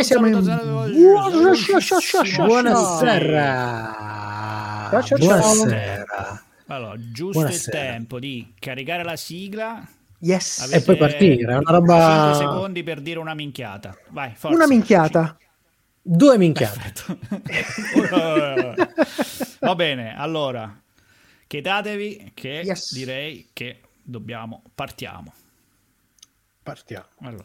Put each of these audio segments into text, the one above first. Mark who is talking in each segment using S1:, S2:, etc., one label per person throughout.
S1: E siamo in...
S2: Buonasera.
S3: Buonasera.
S2: Allora, giusto
S3: Buonasera.
S2: il tempo di caricare la sigla.
S1: Yes.
S2: Avete
S3: E poi partire, è una roba-
S2: 5 secondi per dire una minchiata. Vai, forza.
S1: Una minchiata.
S3: Due minchiate.
S2: Va bene, allora, chiedatevi che
S1: Yes.
S2: direi che dobbiamo, partiamo.
S3: Partiamo.
S2: Allora.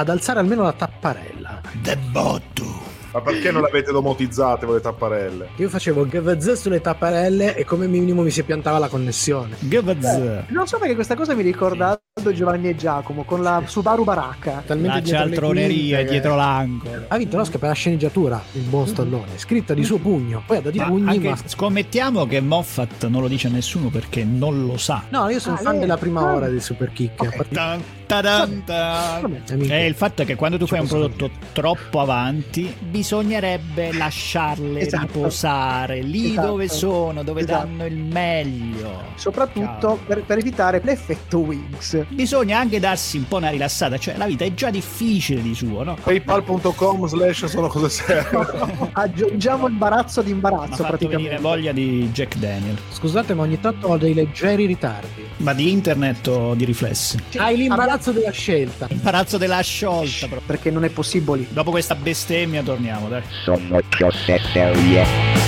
S3: Ad alzare almeno la tapparella.
S2: Debotto.
S4: Ma perché non l'avete domotizzate voi le tapparelle?
S3: Io facevo GVZ sulle tapparelle e come minimo mi si piantava la connessione.
S2: Gavaz.
S1: Non so perché questa cosa mi ricorda Aldo, Giovanni e Giacomo con la Subaru Baracca.
S3: Talmente
S2: cialtroneria
S3: quinte che-
S2: dietro l'angolo.
S3: Ha vinto l'Oscar per la sceneggiatura, il buon Stallone, scritta di suo pugno. Poi ha dato i
S2: Ma
S3: pugni,
S2: anche-
S3: ma...
S2: scommettiamo che Moffat non lo dice a nessuno perché non lo sa.
S3: No, io sono
S1: Ah,
S3: fan
S1: lei-
S3: della prima
S1: ah.
S3: ora del Super Kick. a
S1: Ok.
S3: Partire-
S2: Tan, tadan, tan.
S1: Vabbè.
S3: Amico.
S2: E il fatto è che quando tu
S3: Ci
S2: fai un prodotto troppo avanti, bisognerebbe lasciarle
S1: Esatto.
S2: riposare lì
S1: Esatto.
S2: dove sono, dove
S1: Esatto.
S2: danno il meglio.
S1: Soprattutto per, per evitare l'effetto Wings.
S2: Bisogna anche darsi un po' una rilassata, cioè la vita è già difficile di suo, no?
S4: Paypal.com slash sono cose serie.
S1: Aggiungiamo imbarazzo di imbarazzo praticamente.
S2: voglia di Jack Daniel.
S3: Scusate, ma ogni tanto ho dei leggeri ritardi.
S2: Ma di internet o di riflessi?
S3: Hai l'imbarazzo della scelta.
S2: Imbarazzo della sciolta. però.
S1: Perché non è possibile.
S2: Dopo questa bestemmia torniamo, dai.
S5: Sono cose serie.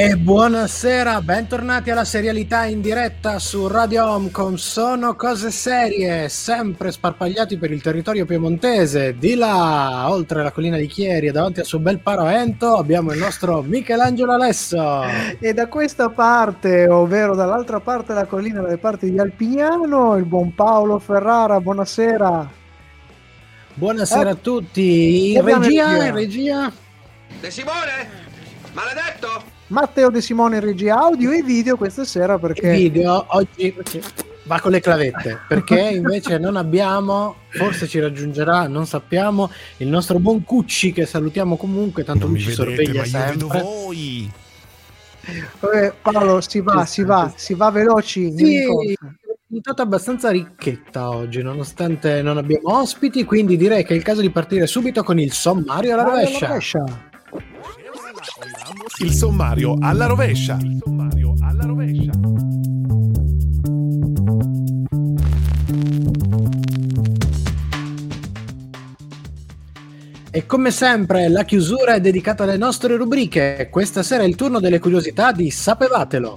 S3: E buonasera, bentornati alla serialità in diretta su Radio Home con Sono Cose Serie, sempre sparpagliati per il territorio piemontese. Di là, oltre la collina di Chieri e davanti al suo bel Paroento, abbiamo il nostro Michelangelo Alesso.
S1: E da questa parte, ovvero dall'altra parte della collina, dalle parti di Alpignano, il buon Paolo Ferrara, buonasera.
S3: Buonasera
S1: Eh,
S3: a tutti. In regia. in regia.
S6: De Simone? Maledetto?
S1: Matteo De Simone in regia audio e video questa sera
S3: Il
S1: perché...
S3: video oggi va con le clavette perché invece non abbiamo, forse ci raggiungerà, non sappiamo, il nostro buon Cucci che salutiamo comunque, tanto lui ci sorveglia sempre.
S7: voi.
S1: Eh, Paolo, si va, si va, si va veloci.
S3: Sì, puntata abbastanza ricchetta oggi, nonostante non abbiamo ospiti, quindi direi che è il caso di partire subito con il sommario alla
S1: Vai alla
S3: rovescia.
S7: Il sommario alla rovescia. Il sommario alla rovescia.
S3: E come sempre la chiusura è dedicata alle nostre rubriche. Questa sera è il turno delle curiosità di Sapevatelo.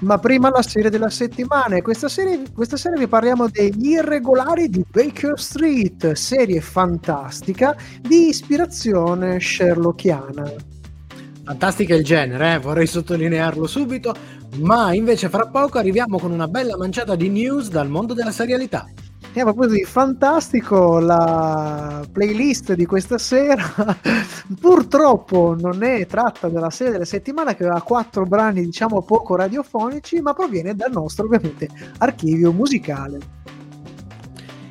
S1: Ma prima la serie della settimana e questa, serie, questa sera vi parliamo degli irregolari di Baker Street, serie fantastica di ispirazione sherlockiana.
S3: Fantastica il genere, eh, vorrei sottolinearlo subito, ma invece fra poco arriviamo con una bella manciata di news dal mondo della serialità.
S1: E a proposito di fantastico, la playlist di questa sera purtroppo non è tratta dalla serie della settimana che aveva quattro brani diciamo poco radiofonici, ma proviene dal nostro ovviamente archivio musicale.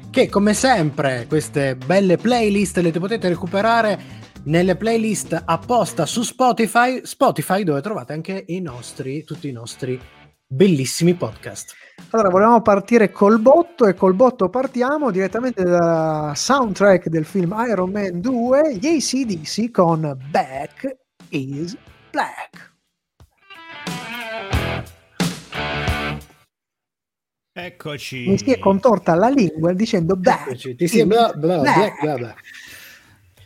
S3: Che come sempre queste belle playlist le potete recuperare nelle playlist apposta su Spotify, Spotify dove trovate anche i nostri, tutti i nostri bellissimi podcast.
S1: Allora, volevamo partire col botto e col botto partiamo direttamente dal soundtrack del film Iron Man 2, gli ACDC con Back is Black.
S2: Eccoci.
S1: Mi si è contorta la lingua dicendo Back.
S3: Eccoci, ti si bla bla bla bla bla.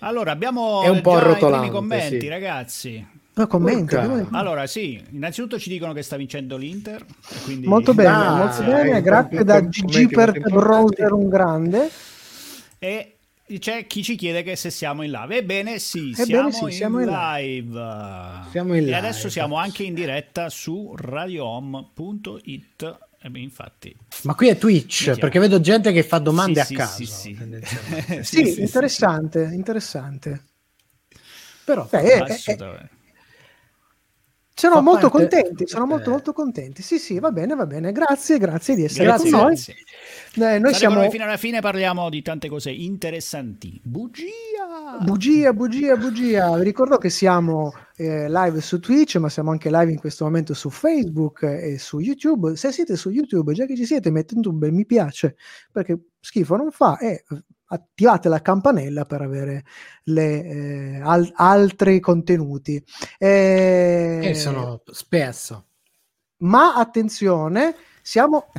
S2: Allora, abbiamo
S3: È un po'
S2: già i primi commenti,
S3: sì.
S2: ragazzi.
S1: Ma commenta.
S2: Allora, sì, innanzitutto ci dicono che sta vincendo l'Inter. Quindi...
S1: Molto bene,
S3: Dai,
S1: molto bene,
S4: ecco,
S1: grazie
S4: com-
S1: da
S4: commenti
S1: per. Browser un grande.
S2: E c'è chi ci chiede che se siamo in live. Ebbene sì,
S1: Ebbene
S2: siamo,
S1: sì, siamo
S2: in
S1: in
S2: live.
S3: Siamo in
S2: E
S3: live.
S2: adesso siamo anche in diretta su radiohome.it. E beh, infatti,
S3: Ma qui è Twitch, perché vedo gente che fa domande
S2: Sì,
S3: a
S2: sì,
S3: caso.
S2: sì, sì.
S1: Sì, interessante, interessante.
S3: Però
S1: Beh, eh, eh,
S2: Assolutamente.
S1: Sono
S3: Fa
S1: molto
S3: parte-
S1: contenti, sono molto
S3: eh.
S1: molto contenti. Sì, sì, va bene, va bene. Grazie, grazie di essere
S2: Grazie,
S1: con noi.
S2: grazie.
S1: Eh, noi siamo
S2: noi fino alla fine parliamo di tante cose interessanti. Bugia!
S1: bugia, bugia, bugia. Vi ricordo che siamo eh, live su Twitch, ma siamo anche live in questo momento su Facebook e su YouTube. Se siete su YouTube, già che ci siete, mettete un bel mi piace perché schifo non fa e eh, attivate la campanella per avere le, eh, al- altri contenuti. Eh,
S3: che sono spesso.
S1: ma attenzione, siamo,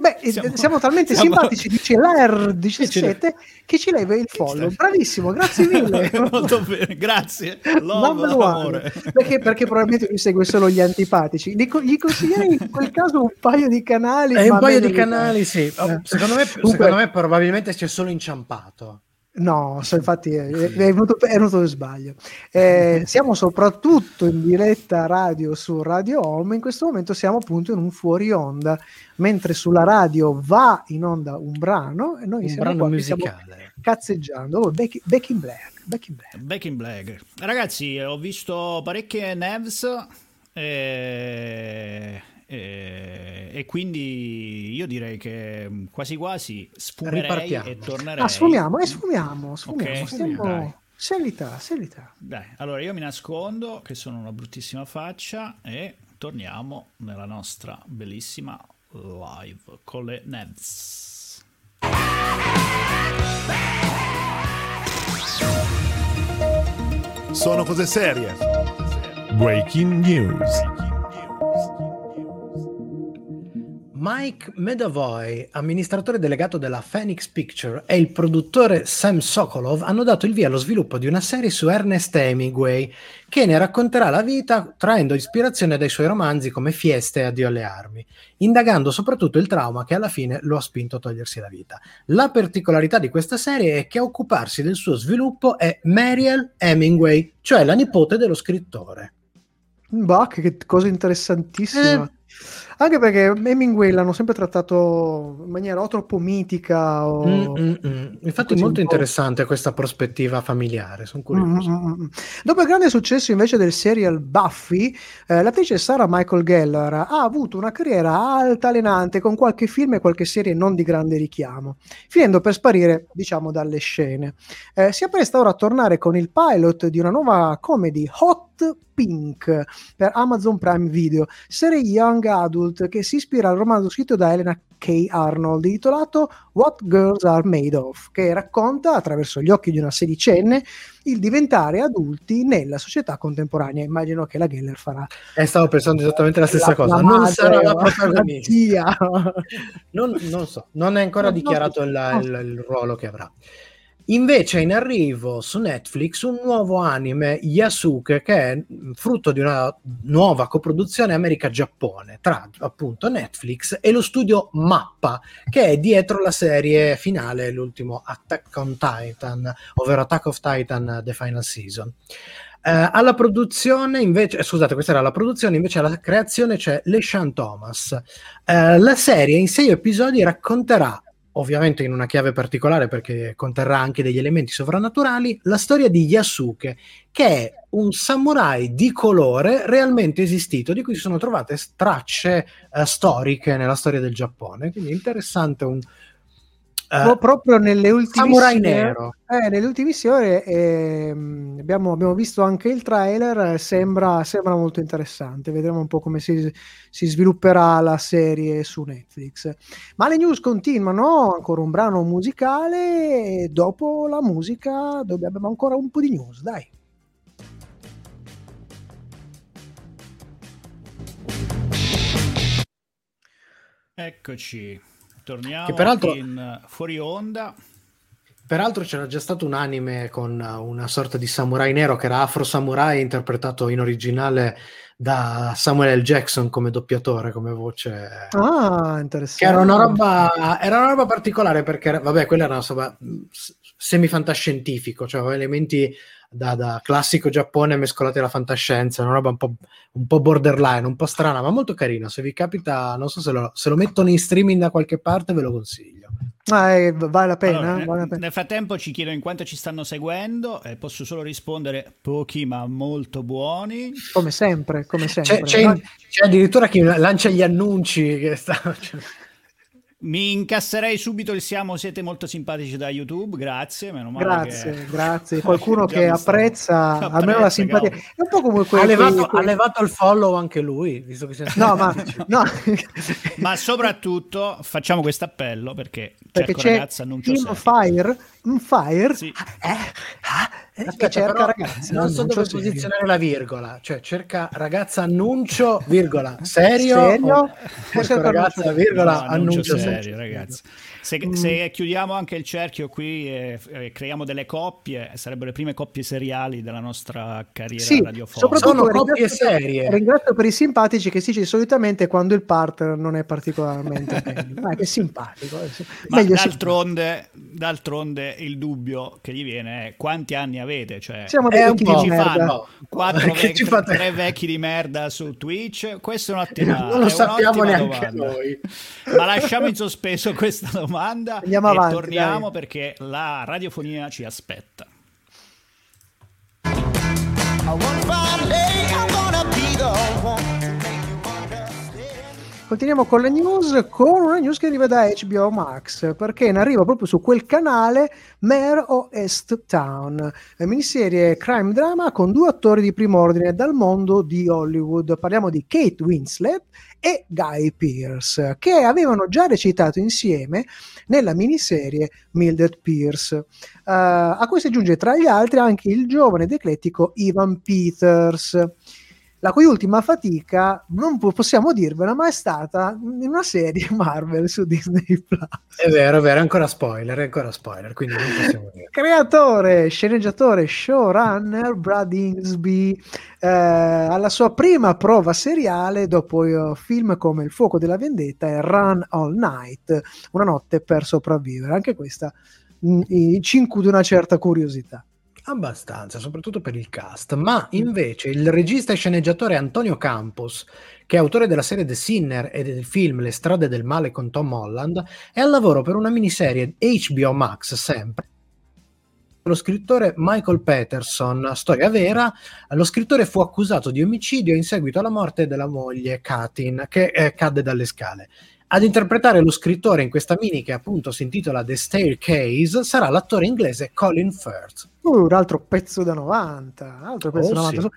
S1: beh, eh,
S2: Siamo-
S1: siamo, talmente
S2: siamo-
S1: simpatici, dice l'R17, che ci leva il follow. Bravissimo, grazie mille.
S2: Molto bene, grazie. Love, amore.
S1: Perché, perché probabilmente lui segue solo gli antipatici. Gli, co- gli consiglierei in quel caso un paio di canali.
S3: E
S1: ma
S3: un paio di canali, sì.
S1: Eh.
S3: Secondo, me,
S1: Comunque-
S3: secondo me probabilmente c'è solo inciampato.
S1: No, so, infatti è, è venuto, è venuto per sbaglio. Eh, siamo soprattutto in diretta radio su Radio Home. In questo momento siamo appunto in un fuori onda, mentre sulla radio va in onda un brano e noi
S3: Un
S1: siamo
S3: brano
S1: qua
S3: musicale.
S1: cazzeggiando. Oh, back, back in black. Back in black.
S2: Back in Black. Ragazzi, ho visto parecchie Nevs e, e- e quindi io direi che quasi quasi sfumerei
S3: Ripartiamo.
S2: e tornerei.
S1: Ah, sfumiamo, e sfumiamo, sfumiamo.
S2: Ok,
S1: Stiamo...
S2: dai.
S1: Serietà, serietà.
S2: Dai, allora io mi nascondo che sono una bruttissima faccia e torniamo nella nostra bellissima live con le Nevs.
S7: Sono cose serie. Breaking news.
S3: Mike Medavoy, amministratore delegato della Phoenix Picture, e il produttore Sam Sokolov hanno dato il via allo sviluppo di una serie su Ernest Hemingway che ne racconterà la vita traendo ispirazione dai suoi romanzi come Fieste e Addio alle armi, indagando soprattutto il trauma che alla fine lo ha spinto a togliersi la vita. La particolarità di questa serie è che a occuparsi del suo sviluppo è Mariel Hemingway, cioè la nipote dello scrittore.
S1: Bah, che cosa interessantissima.
S3: Eh.
S1: Anche perché Hemingway l'hanno sempre trattato in maniera o troppo mitica o...
S3: Mm, mm, mm. Infatti
S1: così
S3: molto interessante questa prospettiva familiare, sono curioso.
S1: Mm, mm, mm, mm. Dopo il grande successo invece del serial Buffy, eh, l'attrice Sarah Michael Gellar ha avuto una carriera altalenante con qualche film e qualche serie non di grande richiamo, finendo per sparire, diciamo, dalle scene. Eh, si appresta ora a tornare con il pilot di una nuova comedy Hot Pink per Amazon Prime Video, serie young adult che si ispira al romanzo scritto da Elena K. Arnold intitolato What Girls Are Made Of, che racconta attraverso gli occhi di una sedicenne il diventare adulti nella società contemporanea. Immagino che la Geller farà
S3: E stavo pensando esattamente la stessa
S1: la-
S3: cosa.
S1: la
S3: non
S1: madre
S3: sarà la protagonista.
S1: zia.
S3: Non, non so, non è ancora
S1: No, no,
S3: dichiarato il,
S1: no.
S3: il- il ruolo che avrà. Invece è in arrivo su Netflix un nuovo anime, Yasuke, che è frutto di una nuova coproduzione America-Giappone tra appunto Netflix e lo studio Mappa, che è dietro la serie finale, l'ultimo Attack on Titan, ovvero Attack of Titan The Final Season. Eh, alla produzione invece, eh, scusate, questa era la produzione, invece alla creazione c'è LeSean Thomas. Eh, la serie in sei episodi racconterà, ovviamente in una chiave particolare perché conterrà anche degli elementi sovrannaturali, la storia di Yasuke, che è un samurai di colore realmente esistito, di cui si sono trovate tracce eh, storiche nella storia del Giappone. Quindi è interessante un eh,
S1: Pro- proprio nelle ultimissime. Eh, nelle ultimissime ore ehm, abbiamo, abbiamo visto anche il trailer, eh, sembra, sembra molto interessante, vedremo un po' come si, si svilupperà la serie su Netflix. Ma le news continuano, ancora un brano musicale e dopo la musica abbiamo ancora un po' di news, dai.
S2: Eccoci, torniamo
S3: Che peraltro-
S2: in fuori onda.
S3: Peraltro c'era già stato un anime con una sorta di samurai nero che era Afro Samurai interpretato in originale da Samuel L. Jackson come doppiatore, come voce.
S1: Ah, interessante.
S3: Che era una roba, era una roba particolare perché, vabbè, quella era una roba semifantascientifico, cioè aveva elementi da, da classico Giappone mescolati alla fantascienza, una roba un po', un po' borderline, un po' strana, ma molto carina. Se vi capita, non so se lo, se lo mettono in streaming da qualche parte, ve lo consiglio.
S1: Ah, eh, vale la pena,
S2: Allora,
S1: eh, vale la pena.
S2: nel frattempo ci chiedono in quanto ci stanno seguendo e posso solo rispondere pochi ma molto buoni.
S1: Come sempre, come sempre.
S3: C'è, c'è-
S1: Noi-
S3: c'è addirittura chi lancia gli annunci che sta... cioè,
S2: Mi incasserei subito il siamo siete molto simpatici da YouTube, grazie, meno male
S1: Grazie,
S2: che-
S1: grazie. Qualcuno che
S2: sta-
S1: apprezza almeno la
S2: apprezza,
S1: simpatia.
S2: cavolo.
S1: È un po' come quei,
S3: ha, levato, ha levato il follow anche lui, visto che si è
S1: No, ma no.
S2: Ma soprattutto facciamo questo appello perché
S1: perché
S2: cerco
S1: c'è
S2: ragazza
S1: Team
S2: serio.
S1: Fire, un Fire
S2: Sì.
S1: eh, ah,
S3: Aspetta,
S1: cerca
S3: però
S1: ragazzi.
S3: non so dove
S1: serio.
S3: posizionare la virgola, cioè cerca ragazza annuncio, virgola, serio,
S1: Serio?
S3: o cerco
S1: cerca
S3: ragazza,
S1: annuncio-
S3: virgola,
S2: No, annuncio
S3: annuncio
S2: serio, ragazzi. Se,
S1: Mm.
S2: se chiudiamo anche il cerchio qui e, e creiamo delle coppie, sarebbero le prime coppie seriali della nostra carriera
S1: Sì,
S2: radiofonica.
S1: soprattutto
S3: Sono coppie
S1: ringrazio-
S3: serie.
S1: Ringrazio per i simpatici che si dice solitamente quando il partner non è particolarmente bello. Ma è simpatico. è sim-
S2: Ma
S1: meglio simpatico.
S2: d'altronde, d'altronde il dubbio che gli viene è quanti anni avete? Cioè,
S1: Siamo
S3: È
S1: dei
S3: un
S1: vecchi
S3: po',
S1: di
S2: ci fanno quattro
S3: Che
S2: vec-
S3: ci fate?
S2: tre vecchi di merda su Twitch? Questa è un'ottima
S3: Non lo sappiamo neanche
S2: domanda.
S3: noi.
S2: Ma lasciamo in sospeso questa domanda
S1: Andiamo
S2: e
S1: avanti,
S2: torniamo
S1: dai.
S2: perché la radiofonia ci aspetta.
S1: Continuiamo con le news, con una news che arriva da HBO Max, perché ne arriva proprio su quel canale Mare o Est Town, eh, miniserie crime drama con due attori di primo ordine dal mondo di Hollywood. Parliamo di Kate Winslet e Guy Pearce, che avevano già recitato insieme nella miniserie Mildred Pierce, eh, a cui si aggiunge tra gli altri anche il giovane ed eclettico Ivan Peters la cui ultima fatica, non po- possiamo dirvela, ma è stata in una serie Marvel su Disney Plus.
S3: È vero, è vero, è ancora spoiler, è ancora spoiler, quindi non possiamo dire.
S1: Creatore, sceneggiatore, showrunner Brad Ingsby, eh, alla sua prima prova seriale dopo eh, film come Il fuoco della vendetta e Run All Night, una notte per sopravvivere. Anche questa mh, i- ci incute una certa curiosità.
S3: Abbastanza, soprattutto per il cast. Ma invece il regista e sceneggiatore Antonio Campos, che è autore della serie The Sinner e del film Le strade del male con Tom Holland, è al lavoro per una miniserie HBO Max sempre. Lo scrittore Michael Peterson, storia vera, lo scrittore fu accusato di omicidio in seguito alla morte della moglie Katin, che eh, cadde dalle scale. Ad interpretare lo scrittore in questa mini che appunto si intitola The Staircase sarà l'attore inglese Colin Firth.
S1: Uh, un altro pezzo da 90, altro pezzo
S3: Oh,
S1: da 90.
S3: sì.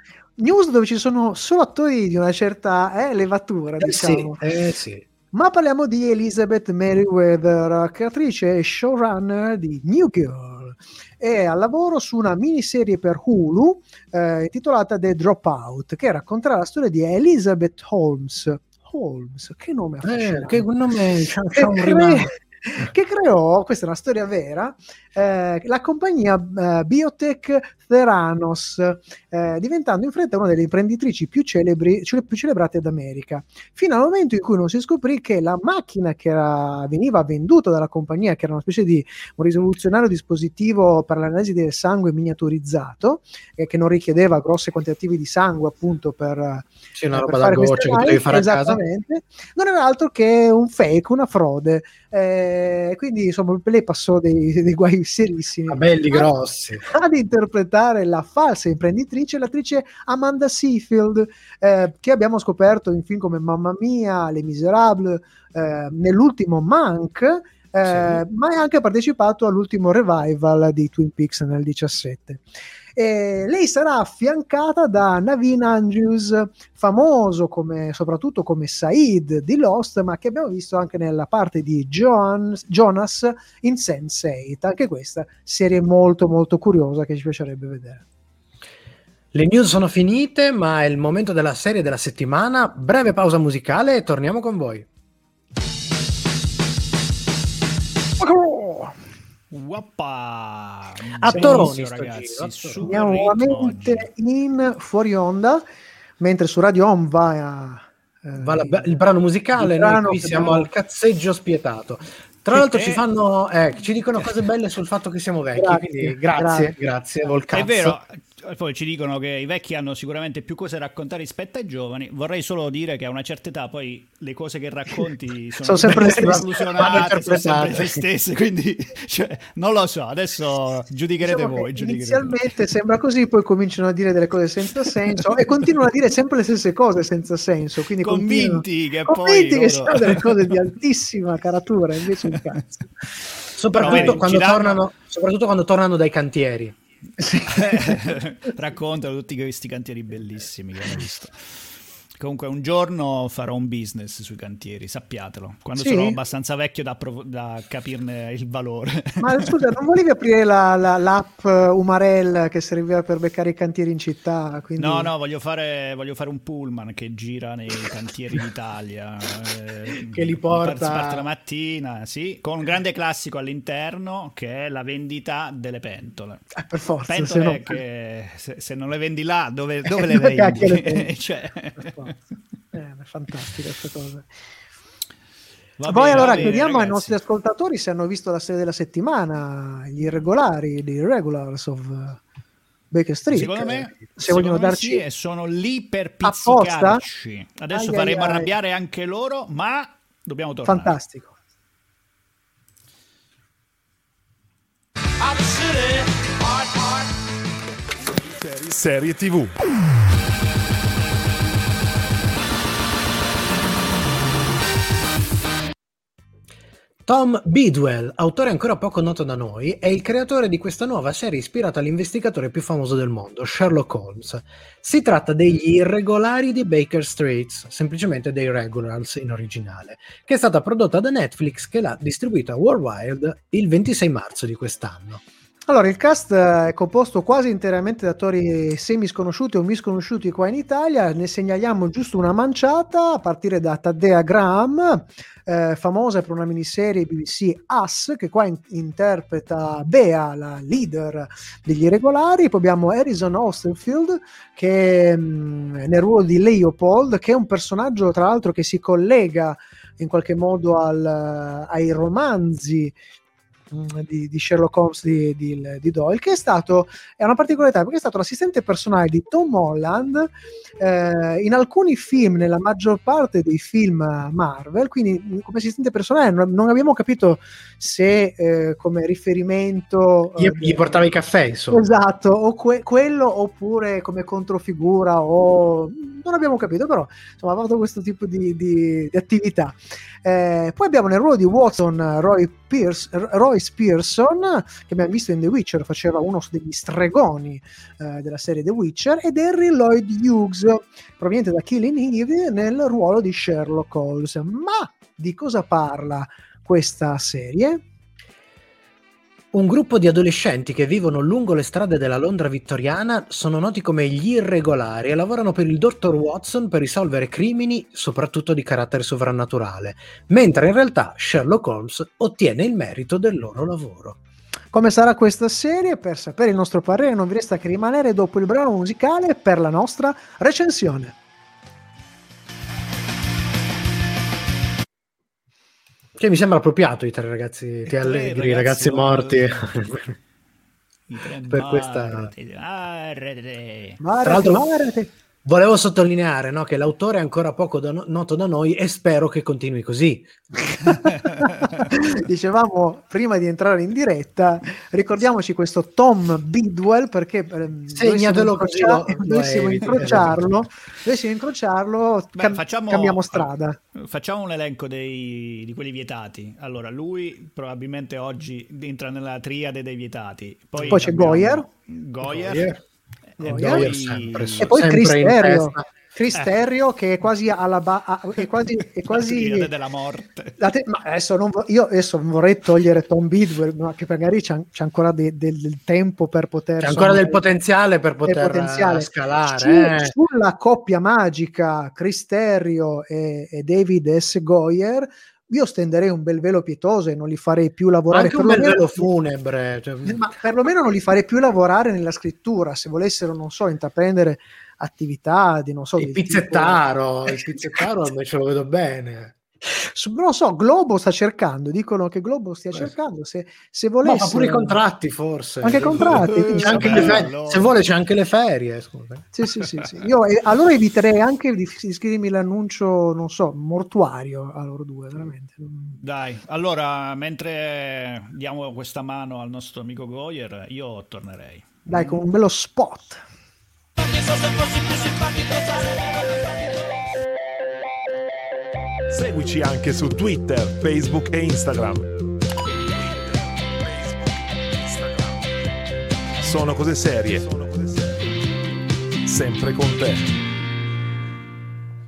S1: News dove ci sono solo attori di una certa eh, levatura,
S3: Eh
S1: diciamo.
S3: sì, eh sì.
S1: Ma parliamo di Elizabeth Meriwether, creatrice e showrunner di New Girl. È al lavoro su una miniserie per Hulu eh, intitolata The Dropout, che racconterà la storia di Elizabeth Holmes. Holmes, che nome
S3: Eh,
S1: affascinante.
S3: che nome c'ha, c'ha un rimando.
S1: che creò, questa è una storia vera, eh, la compagnia eh, Biotech Theranos, eh, diventando in fretta una delle imprenditrici più, celebri, cele- più celebrate d'America, fino al momento in cui non si scoprì che la macchina che era- veniva venduta dalla compagnia, che era una specie di un rivoluzionario dispositivo per l'analisi del sangue miniaturizzato, eh, che non richiedeva grossi quantitativi di sangue appunto per,
S3: Sì, una
S1: eh,
S3: roba da gocce che potevi fare a casa.
S1: non era altro che un fake, una frode. Eh, quindi insomma lei passò dei, dei guai serissimi.
S3: Belli grossi.
S1: Ad interpretare la falsa imprenditrice l'attrice Amanda Seyfield, eh, che abbiamo scoperto in film come Mamma Mia, Les Miserables, eh, nell'ultimo Mank, eh,
S3: Sì.
S1: ma ha anche partecipato all'ultimo revival di Twin Peaks nel 17. E lei sarà affiancata da Naveen Andrews, famoso come, soprattutto come Said di Lost, ma che abbiamo visto anche nella parte di Joan- Jonas in Sense8. Anche questa serie molto molto curiosa che ci piacerebbe vedere.
S3: Le news sono finite, ma è il momento della serie della settimana. Breve pausa musicale e torniamo con voi.
S2: Wappa!
S3: A Toroni sto
S2: ragazzi,
S1: Andiamo
S2: ritmo
S1: nuovamente in fuori onda, mentre su Radio Home va a... eh,
S3: Va la- il brano musicale,
S1: il
S3: noi
S1: brano
S3: qui
S1: che
S3: siamo
S1: abbiamo-
S3: al cazzeggio spietato. Tra l'altro ci fanno, eh, ci dicono cose belle sul fatto che siamo vecchi,
S1: Grazie,
S3: quindi grazie,
S1: grazie.
S3: grazie, col
S2: È vero, poi ci dicono che i vecchi hanno sicuramente più cose da raccontare rispetto ai giovani. Vorrei solo dire che a una certa età poi le cose che racconti sono,
S1: Sono sempre
S2: sono sempre le stesse, quindi cioè, non lo so, adesso giudicherete
S1: Diciamo
S2: voi. giudicherete voi.
S1: inizialmente sembra così, poi cominciano a dire delle cose senza senso e continuano a dire sempre le stesse cose senza senso. Quindi
S2: Convinti che
S1: convinti
S2: poi
S1: che
S2: loro-
S1: siano delle cose di altissima caratura, invece un cazzo.
S3: Soprattutto,
S2: Però vedi,
S3: quando tornano, soprattutto quando tornano dai cantieri.
S1: Sì.
S2: Raccontano tutti questi cantieri bellissimi che ho visto. Comunque un giorno farò un business sui cantieri, sappiatelo, quando
S1: Sì?
S2: sono abbastanza vecchio da, provo- da capirne il valore.
S1: Ma scusa, non volevi aprire la- la- l'app eh, Umarell che serviva per beccare i cantieri in città? Quindi...
S2: No, no, voglio fare, voglio fare un pullman che gira nei cantieri d'Italia. eh,
S3: Che li porta-
S2: parte la mattina, sì, con un grande classico all'interno che è la vendita delle pentole.
S1: Eh, per forza, se
S2: Pentole
S1: no...
S2: che se, se non le vendi là, dove, dove le vendi? Cioè,
S1: Per forza. È fantastica questa cosa.
S2: va
S1: Poi
S2: bene,
S1: allora
S2: bene,
S1: chiediamo ai
S2: ragazzi.
S1: nostri ascoltatori se hanno visto la serie della settimana, gli irregolari, gli irregulars of Baker Street.
S2: Secondo me,
S1: se
S2: secondo
S1: vogliono
S2: me
S1: darci
S2: sì, e sono lì per
S1: Apposta?
S2: pizzicarci. Adesso
S1: Ai,
S2: faremo
S1: ai, ai.
S2: arrabbiare anche loro, ma dobbiamo tornare.
S1: fantastico.
S7: Serie TV.
S3: Tom Bidwell, autore ancora poco noto da noi, è il creatore di questa nuova serie ispirata all'investigatore più famoso del mondo, Sherlock Holmes. Si tratta degli irregolari di Baker Street, semplicemente dei Regulars in originale, che è stata prodotta da Netflix che l'ha distribuita worldwide il 26 marzo di quest'anno.
S1: Allora, il cast eh, è composto quasi interamente da attori semi sconosciuti o misconosciuti qua in Italia. Ne segnaliamo giusto una manciata a partire da Taddea Graham, eh, famosa per una miniserie BBC Us, che qua in- interpreta Bea, la leader degli irregolari. Poi abbiamo Harrison Ostenfield, che mh, nel ruolo di Leopold, che è un personaggio tra l'altro che si collega in qualche modo al- ai romanzi di, di Sherlock Holmes di, di- di Doyle, che è stato, è una particolarità perché è stato l'assistente personale di Tom Holland eh, in alcuni film, nella maggior parte dei film Marvel, quindi mh, come assistente personale non, non abbiamo capito se eh, come riferimento...
S3: Gli,
S1: eh,
S3: gli portava i caffè, insomma.
S1: Esatto, o que- quello oppure come controfigura o non abbiamo capito, però insomma ha fatto questo tipo di, di- di attività. Eh, poi abbiamo nel ruolo di Watson Roy Pierce- Royce Pearson, che abbiamo visto in The Witcher, faceva uno degli stregoni eh, della serie The Witcher, ed Henry Lloyd Hughes, proveniente da Killing Eve, nel ruolo di Sherlock Holmes. Ma di cosa parla questa serie?
S3: Un gruppo di adolescenti che vivono lungo le strade della Londra vittoriana sono noti come gli irregolari e lavorano per il dottor Watson per risolvere crimini, soprattutto di carattere sovrannaturale, mentre in realtà Sherlock Holmes ottiene il merito del loro lavoro.
S1: Come sarà questa serie? Per sapere il nostro parere non vi resta che rimanere dopo il brano musicale per la nostra recensione.
S3: Che mi sembra appropriato i tre ragazzi, ti
S2: tre
S3: allegri,
S2: ragazzi
S3: ragazzi morti. Per questa-
S2: martiri. Arrete.
S1: Marati,
S3: l'altro-
S1: marati.
S3: Volevo sottolineare no, che l'autore è ancora poco da- noto da noi e spero che continui così.
S1: Dicevamo prima di entrare in diretta, ricordiamoci questo Tom Bidwell perché ehm,
S3: Segnatelo
S1: dovessimo
S3: così
S1: dovessimo incrociarlo, dovessimo incrociarlo,
S2: Beh,
S1: cam-
S2: facciamo-
S1: cambiamo strada.
S2: Facciamo un elenco dei- di quelli vietati. Allora, lui probabilmente oggi entra nella triade dei vietati. Poi,
S1: Poi c'è Goyer.
S2: Goyer.
S3: Goyer.
S2: E
S1: Goyer
S2: poi-
S3: sempre,
S1: E poi
S3: Sempre
S1: Chris
S3: in
S1: Terrio,
S3: testa.
S1: Chris
S2: Eh.
S1: Che è quasi alla ba- è quasi, è quasi
S2: della morte.
S1: La te- ma adesso non vo- io adesso non vorrei togliere Tom Bidwell, ma che magari c'è, c'è ancora de- del, del tempo per poter.
S3: C'è ancora del potenziale per poter
S1: potenziale.
S3: eh, scalare.
S1: Su-
S3: eh.
S1: Sulla coppia magica Chris Terrio e, e David S. Goyer io stenderei un bel velo pietoso e non li farei più
S3: Ma
S1: lavorare
S3: anche un bel velo funebre. cioè-
S1: ma perlomeno non li farei più lavorare nella scrittura se volessero, non so, intraprendere attività di non so
S3: il
S1: del tipo-
S3: pizzettaro, il pizzettaro invece lo vedo bene.
S1: Non so, Globo sta cercando, dicono che Globo stia cercando, se, se
S3: Ma
S1: volesse...
S3: fa pure i contratti forse.
S1: Anche i contratti,
S3: anche
S2: vabbè,
S3: le fe-
S2: allora.
S3: Se vuole c'è anche le ferie. scusa.
S1: Sì, sì, sì, sì. Io eh, allora eviterei anche di di scrivermi l'annuncio, non so, mortuario a loro due, veramente.
S2: Dai, allora, mentre diamo questa mano al nostro amico Goyer, io tornerei.
S1: Dai, con un bello spot.
S7: Seguici anche su Twitter, Facebook e Instagram. Sono cose serie. Sempre con te.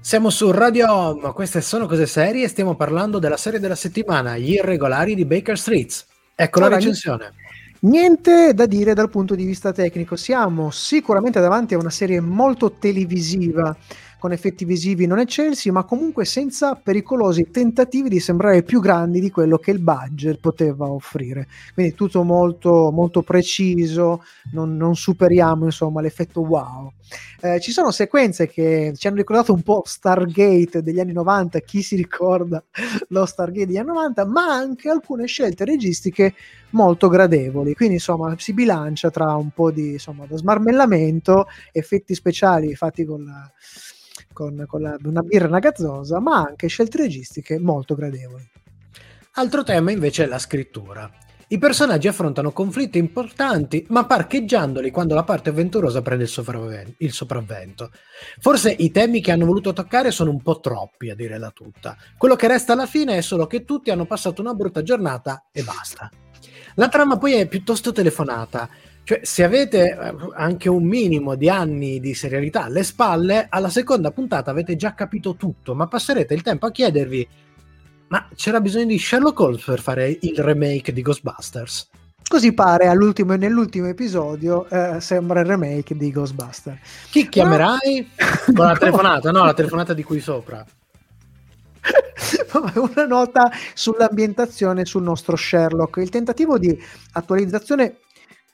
S3: Siamo su Radio Home, queste sono cose serie e stiamo parlando della serie della settimana, Gli irregolari di Baker Street. Ecco la
S1: Allora,
S3: recensione.
S1: Niente da dire dal punto di vista tecnico, siamo sicuramente davanti a una serie molto televisiva, con effetti visivi non eccelsi, ma comunque senza pericolosi tentativi di sembrare più grandi di quello che il budget poteva offrire. Quindi tutto molto, molto preciso, non, non superiamo insomma l'effetto wow. Eh, ci sono sequenze che ci hanno ricordato un po' Stargate degli anni 90, chi si ricorda lo Stargate degli anni 90, ma anche alcune scelte registiche molto gradevoli. Quindi, insomma, si bilancia tra un po' di insomma, smarmellamento, effetti speciali fatti con, la, con, con la- una birra e ma anche scelte registiche molto gradevoli.
S3: Altro tema invece è la scrittura. I personaggi affrontano conflitti importanti, ma parcheggiandoli quando la parte avventurosa prende il, sopravven- il sopravvento. Forse i temi che hanno voluto toccare sono un po' troppi, a dire la tutta. Quello che resta alla fine è solo che tutti hanno passato una brutta giornata e basta. La trama poi è piuttosto telefonata. Cioè, se avete eh, anche un minimo di anni di serialità alle spalle, alla seconda puntata avete già capito tutto, ma passerete il tempo a chiedervi ma c'era bisogno di Sherlock Holmes per fare il remake di Ghostbusters?
S1: Così pare all'ultimo, nell'ultimo episodio eh, sembra il remake di Ghostbuster.
S3: Chi chiamerai? Con la telefonata, no, la telefonata di qui sopra.
S1: una nota sull'ambientazione sul nostro Sherlock. Il tentativo di attualizzazione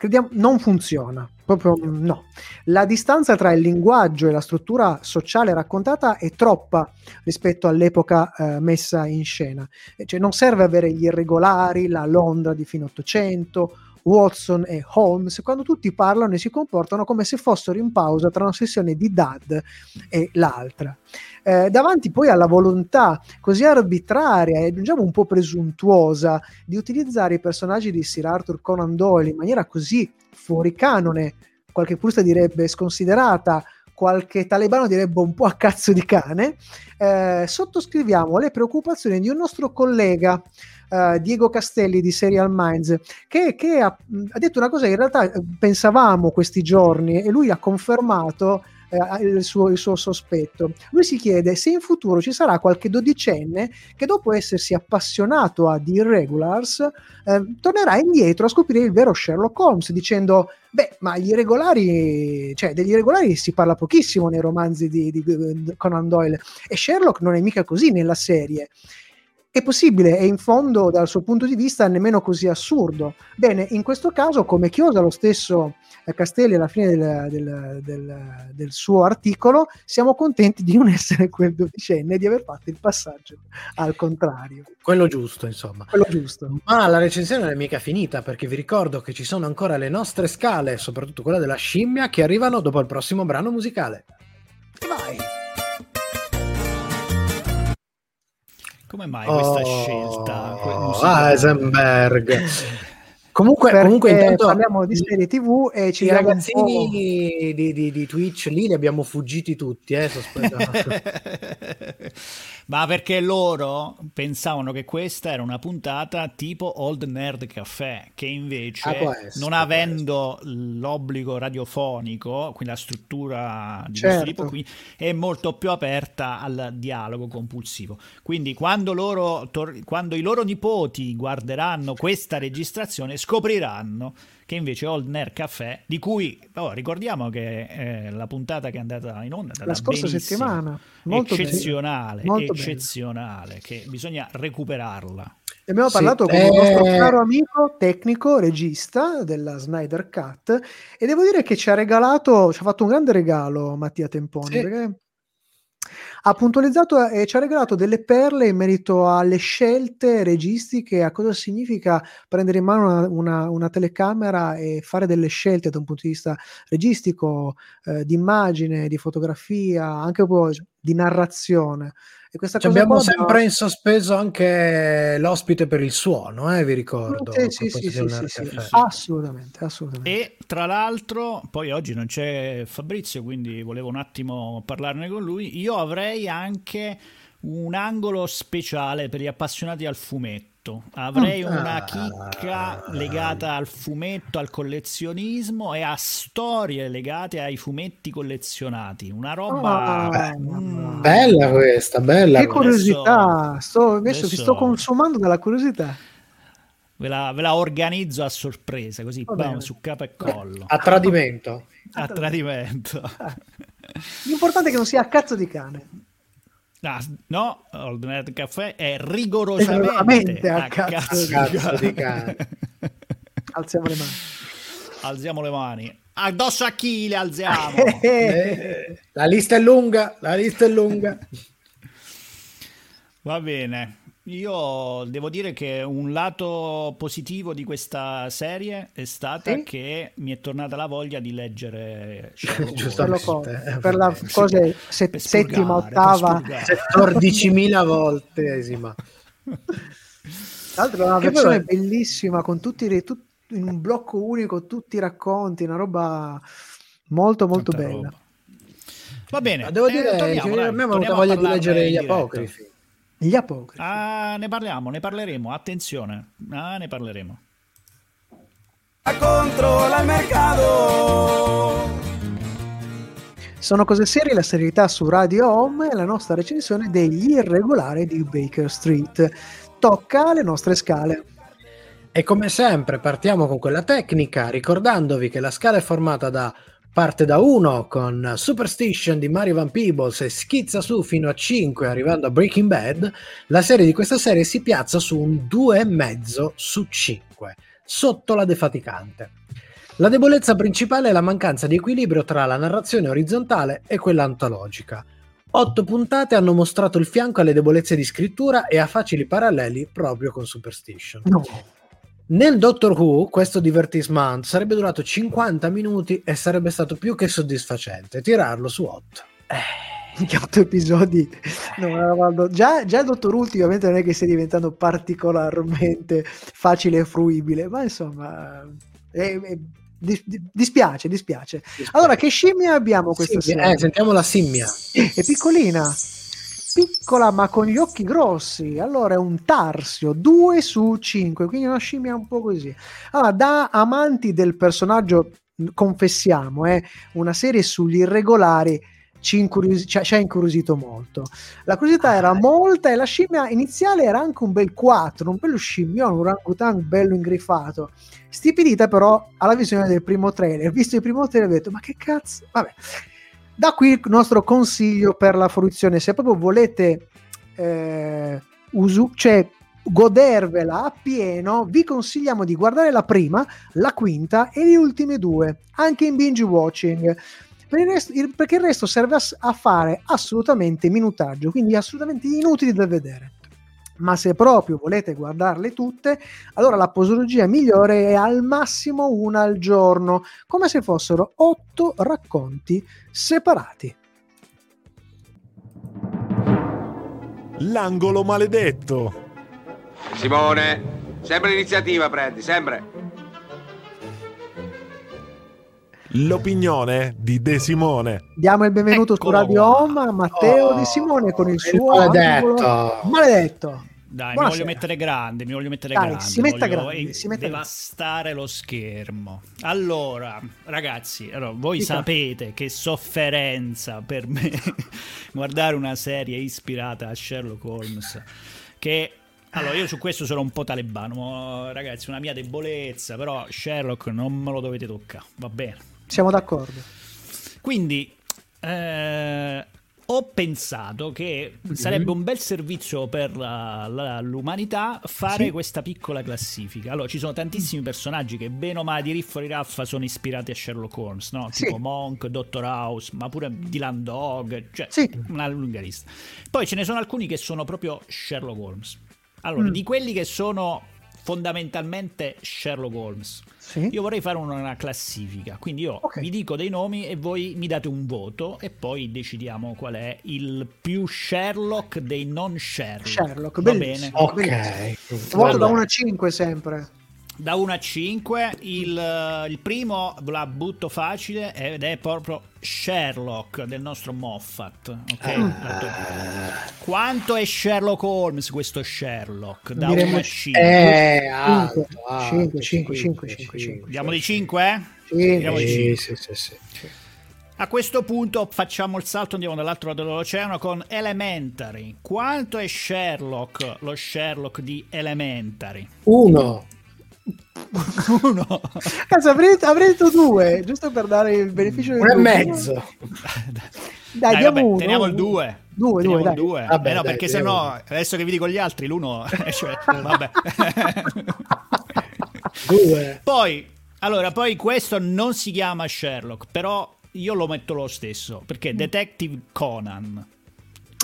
S1: crediamo non funziona. Proprio no. La distanza tra il linguaggio e la struttura sociale raccontata è troppa rispetto all'epoca eh, messa in scena. Cioè, non serve avere gli irregolari, la Londra di fine 800, Watson e Holmes, quando tutti parlano e si comportano come se fossero in pausa tra una sessione di DAD e l'altra. Eh, davanti poi alla volontà così arbitraria e aggiungiamo un po' presuntuosa di utilizzare i personaggi di Sir Arthur Conan Doyle in maniera così fuori canone, qualche purista direbbe sconsiderata, qualche talebano direbbe un po' a cazzo di cane, eh, sottoscriviamo le preoccupazioni di un nostro collega eh, Diego Castelli di Serial Minds che, che ha, ha detto una cosa che in realtà eh, pensavamo questi giorni e lui ha confermato eh, il, suo, il suo sospetto. Lui si chiede se in futuro ci sarà qualche dodicenne che dopo essersi appassionato a The Irregulars eh, tornerà indietro a scoprire il vero Sherlock Holmes dicendo beh ma gli irregolari cioè degli irregolari si parla pochissimo nei romanzi di, di Conan Doyle e Sherlock non è mica così nella serie è possibile e in fondo dal suo punto di vista nemmeno così assurdo. Bene, in questo caso, come chiosa lo stesso eh, Castelli alla fine del, del, del, del, suo articolo, siamo contenti di non essere quel dodicenne e di aver fatto il passaggio al contrario.
S3: Quello giusto, insomma.
S1: Quello giusto.
S3: Ma la recensione non è mica finita, perché vi ricordo che ci sono ancora le nostre scale, soprattutto quella della scimmia, che arrivano dopo il prossimo brano musicale.
S1: Vai!
S2: Come mai questa oh,
S3: scelta? Heisenberg. Comunque,
S1: Perché
S3: comunque intanto
S1: parliamo di serie tv e ci
S3: i ragazzini di, di, di, Twitch lì li abbiamo fuggiti tutti eh,
S2: ma perché loro pensavano che questa era una puntata tipo Old Nerd Caffè che invece
S3: ah, essere,
S2: non avendo l'obbligo radiofonico quindi la struttura di
S1: certo.
S2: questo tipo qui è molto più aperta al dialogo compulsivo quindi quando loro quando i loro nipoti guarderanno questa registrazione scopriranno che invece Old Nerd Café, di cui oh, ricordiamo che è la puntata che è andata in onda
S1: La scorsa settimana, molto
S2: eccezionale,
S1: Molto
S2: eccezionale, che bisogna recuperarla.
S1: E abbiamo
S3: Sì,
S1: parlato con
S3: eh,
S1: il nostro caro amico tecnico, regista della Snyder Cut e devo dire che ci ha regalato, ci ha fatto un grande regalo Mattia Temponi
S3: Sì.
S1: perché ha puntualizzato e ci ha regalato delle perle in merito alle scelte registiche, a cosa significa prendere in mano una, una- una telecamera e fare delle scelte da un punto di vista registico, eh, di immagine, di fotografia, anche poi di narrazione. E questa
S3: Ci
S1: cosa
S3: abbiamo
S1: qua
S3: sempre in sospeso anche l'ospite per il suono, eh, vi ricordo.
S1: Sì,
S3: a
S1: sì, sì, sì, assolutamente, assolutamente.
S2: E tra l'altro, poi oggi non c'è Fabrizio, quindi volevo un attimo parlarne con lui. Io avrei anche un angolo speciale per gli appassionati al fumetto. Avrei
S3: Mm.
S2: una
S3: Ah.
S2: chicca legata al fumetto, al collezionismo e a storie legate ai fumetti collezionati. Una roba.
S1: Ah,
S2: Mm.
S3: Bella questa, bella.
S1: che curiosità, sto, adesso, ti
S2: adesso-
S1: sto consumando dalla curiosità.
S2: Ve la, ve la organizzo a sorpresa, così bam, su capo e collo.
S3: A tradimento.
S2: A tradimento.
S1: L'importante è che non sia a cazzo di cane.
S2: Ah, no, Old Nerd Caffè è rigorosamente
S1: a
S2: a
S1: cazzo di
S3: cazzo di cane.
S1: Alziamo le mani.
S2: Alziamo le mani. Addosso a chi le alziamo?
S3: Eh, la lista è lunga, la lista è lunga.
S2: Va bene. Io devo dire che un lato positivo di questa serie è stata
S1: Sì?
S2: che mi è tornata la voglia di leggere Sherlock.
S1: Per, co-
S3: eh,
S1: per la cosa se-
S2: Per
S1: settima, ottava.
S2: spurgare.
S3: 14.000 voltesima.
S1: Tra l'altro è una
S3: Che
S1: versione
S3: poi-
S1: bellissima con tutti tut- in un blocco unico, tutti i racconti, una roba molto molto
S2: Tanta
S1: bella.
S2: roba. Va bene.
S3: Ma devo
S2: eh,
S3: dire
S2: torniamo, dai,
S3: a me è venuta voglia di leggere gli apocrifi.
S1: Gli apocrifi.
S2: Ah, ne parliamo, ne parleremo. Attenzione, ah, ne parleremo.
S8: controlla il mercato.
S1: Sono cose serie, la serietà su Radio Home e la nostra recensione degli irregolari di Baker Street. Tocca le nostre scale.
S3: E come sempre partiamo con quella tecnica, ricordandovi che la scala è formata da parte da 1 con Superstition di Mario Van Peebles e schizza su fino a 5 arrivando a Breaking Bad, la serie di questa serie si piazza su un 2,5 su 5, sotto la defaticante. La debolezza principale è la mancanza di equilibrio tra la narrazione orizzontale e quella antologica. Otto puntate hanno mostrato il fianco alle debolezze di scrittura e a facili paralleli proprio con Superstition.
S1: No,
S3: Nel Doctor Who questo divertissement sarebbe durato 50 minuti e sarebbe stato più che soddisfacente tirarlo su 8.
S1: minchia, otto episodi. No, guarda, già, già il dottor Ulti ovviamente non è che stia diventando particolarmente facile e fruibile, ma insomma, è- è- dis- dispiace, dispiace. Allora, che scimmia abbiamo questa
S3: Simmia,
S1: sera?
S3: eh, sentiamo la simmia.
S1: È piccolina, piccola ma con gli occhi grossi. Allora è un tarsio, 2 su 5, quindi una scimmia un po' così. Allora, da amanti del personaggio, confessiamo, è una serie sugli irregolari. Ci, incurios- ci ha- ci ha incuriosito molto. La curiosità era molta e la scimmia iniziale era anche un bel 4, un bello scimmione, un orangutan bello ingrifato. Stipidita però alla visione del primo trailer. Visto il primo trailer ho detto ma che cazzo, vabbè. Da qui il nostro consiglio per la fruizione, se proprio volete eh, usu- cioè, godervela a pieno, vi consigliamo di guardare la prima, la quinta e le ultime due, anche in binge watching. Per il resto- il- perché il resto serve a, a fare assolutamente minutaggio, quindi assolutamente inutili da vedere. Ma se proprio volete guardarle tutte, allora la posologia migliore è al massimo una al giorno, come se fossero otto racconti separati.
S7: L'angolo maledetto.
S6: Simone, sempre l'iniziativa prendi, sempre.
S7: L'opinione di De Simone.
S1: Diamo il benvenuto su
S2: Eccolo
S1: Radio
S2: qua.
S1: Home a Matteo
S3: Oh,
S1: Di Simone con il suo
S3: maledetto.
S1: angolo- maledetto.
S2: Dai, mi
S1: Buonasera.
S2: voglio mettere grande, mi voglio mettere
S1: Dai,
S2: grande.
S1: si metta
S2: voglio
S1: grande, si metta
S2: devastare lo schermo. Allora, ragazzi, allora, voi
S1: Dica.
S2: sapete che sofferenza per me guardare una serie ispirata a Sherlock Holmes che Allora, io su questo sono un po' talebano, ragazzi, una mia debolezza, però Sherlock non me lo dovete toccare, va bene.
S1: Siamo d'accordo.
S2: Quindi, eh, ho pensato che sarebbe un bel servizio per la- la- l'umanità fare
S1: Sì.
S2: questa piccola classifica. Allora, ci sono tantissimi personaggi che, bene o male, di Riffo di Raffa sono ispirati a Sherlock Holmes, no?
S1: Sì.
S2: Tipo Monk, Dr. House, ma pure Dylan Dog, cioè
S1: Sì.
S2: una lunga lista. Poi ce ne sono alcuni che sono proprio Sherlock Holmes. Allora,
S1: Mm.
S2: di quelli che sono fondamentalmente Sherlock Holmes,
S1: Sì.
S2: io vorrei fare una, classifica, quindi io
S1: Ok.
S2: vi dico dei nomi e voi mi date un voto e poi decidiamo qual è il più Sherlock dei non Sherlock.
S1: Sherlock,
S2: Va
S1: bellissimo.
S2: bene?
S3: Ok.
S1: Voto da
S2: Allora.
S1: 1 a 5 sempre.
S2: Da 1 a 5, il, il primo la butto facile ed è proprio Sherlock del nostro Moffat. ok?
S3: Ah.
S2: Quanto è Sherlock Holmes questo Sherlock? Da
S1: Diremmo-
S2: 1 a 5.
S3: Eh, alto,
S1: Cinque,
S3: alto,
S1: cinque, cinque, cinque,
S3: cinque,
S1: cinque.
S2: Diamo di 5?
S1: Sì.
S2: Andiamo di
S3: Sì,
S2: cinque.
S3: sì, sì, sì.
S2: A questo punto facciamo il salto, andiamo dall'altro lato dell'oceano con Elementary. Quanto è Sherlock, lo Sherlock di Elementary?
S3: Uno.
S2: Uno.
S1: Cazzo, avrei, avrei detto due, giusto per dare il beneficio del
S3: Uno e mezzo.
S1: Dai,
S2: Dai,
S1: diamo
S2: vabbè,
S1: uno.
S2: teniamo il 2.
S1: Due, due, dai.
S2: Due.
S3: Vabbè,
S2: Eh no,
S3: dai,
S2: perché se no, adesso che vi dico gli altri, l'uno... cioè, vabbè.
S3: Due.
S2: poi, allora, poi questo non si chiama Sherlock, però io lo metto lo stesso, perché Detective Conan.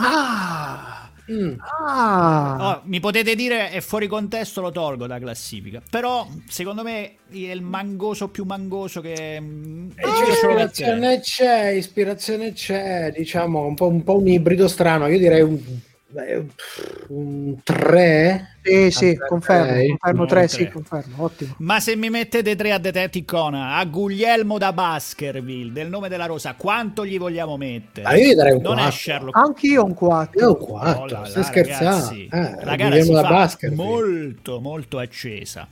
S1: Ah,
S3: Mm.
S1: ah.
S2: Oh, mi potete dire è fuori contesto, lo tolgo da classifica. Però secondo me è il mangoso più mangoso che. mm,
S3: E
S2: metterei.
S3: ispirazione c'è, ispirazione c'è, diciamo un po', un po' un ibrido strano. Io direi un, beh, un 3.
S1: Sì, sì, confermo,
S3: ok.
S1: confermo
S2: No,
S1: 3,
S2: tre.
S1: sì, confermo, ottimo.
S2: Ma se mi mettete tre a Detective Conan, a Guglielmo da Baskerville, del nome della rosa, quanto gli vogliamo mettere?
S3: Ah, io gli darei un
S2: non è
S3: 4.
S2: Sherlock
S1: Anch'io un 4.
S3: Io un
S2: Oh
S3: 4,
S2: là là,
S3: stai scherzando?
S2: ragazzi,
S3: Eh,
S2: la gara
S3: Guglielmo
S2: si
S3: da
S2: fa
S3: Baskerville.
S2: molto molto accesa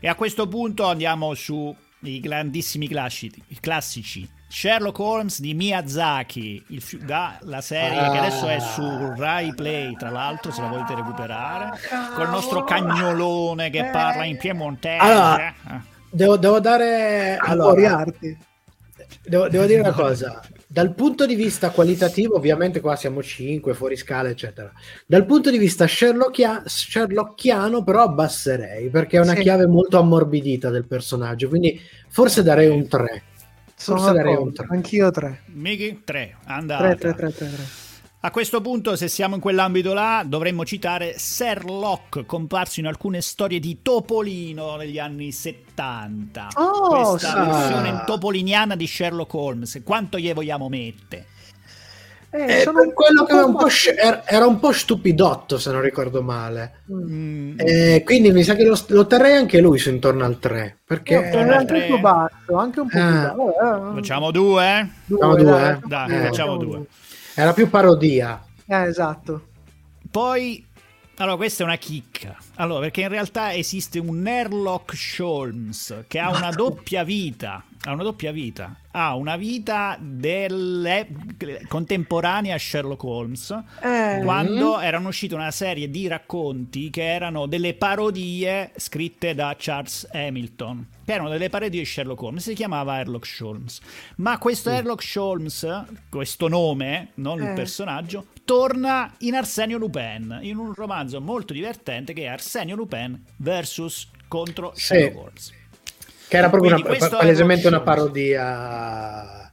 S2: e a questo punto andiamo su i grandissimi classici, classici. Sherlock Holmes di Miyazaki il fi- da- la serie che adesso è su Rai Play tra l'altro se la volete recuperare col nostro cagnolone che parla in piemontese
S3: Allora,
S2: Eh.
S3: Devo, devo dare... Allora, devo, devo dire una cosa. Dal punto di vista qualitativo, ovviamente qua siamo 5, fuori scala, eccetera. Dal punto di vista sherlockia- sherlockiano, però abbasserei, perché è una
S1: Sì.
S3: chiave molto ammorbidita del personaggio, quindi forse darei un 3.
S1: Sono d'accordo,
S3: un 3.
S1: Anch'io 3.
S2: Miki 3 andata
S1: 3, 3, 3, 3, 3.
S2: A questo punto, se siamo in quell'ambito là, dovremmo citare Sherlock, comparso in alcune storie di Topolino negli anni 70.
S1: Oh,
S2: Questa
S1: sì.
S2: versione topoliniana di Sherlock Holmes. Quanto gli vogliamo mettere?
S1: Eh,
S3: Eh,
S1: sono
S3: per quello che era un, po'
S1: po'
S3: sc- era- un po' stupidotto, se non ricordo male.
S2: Mm,
S3: Eh, quindi mi sa che lo, lo terrei anche lui su intorno al 3. Perché
S1: Eh,
S2: Torna al
S1: anche
S2: tre.
S1: un po' basso, anche un po' più
S3: Ah.
S1: basso. Eh,
S2: Facciamo due?
S3: Facciamo due,
S1: dai,
S3: eh?
S2: Dai,
S3: Eh.
S2: facciamo due.
S3: era più parodia.
S1: Eh, esatto.
S2: Poi, allora, questa è una chicca. Allora, perché in realtà esiste un Sherlock Holmes che ha una doppia vita. Ha una doppia vita. Ha una vita delle... contemporanea a Sherlock Holmes.
S1: Eh,
S2: Quando erano uscite una serie di racconti che erano delle parodie scritte da Charles Hamilton, che erano delle parodie di Sherlock Holmes, si chiamava Sherlock Holmes. Ma questo Sherlock Holmes, questo nome, non il
S1: Eh.
S2: personaggio, torna in Arsenio Lupin, in un romanzo molto divertente che è Arsenio Lupin versus contro
S3: Sì.
S2: Sherlock Holmes.
S3: Che era proprio
S2: Quindi
S3: una, palesemente una parodia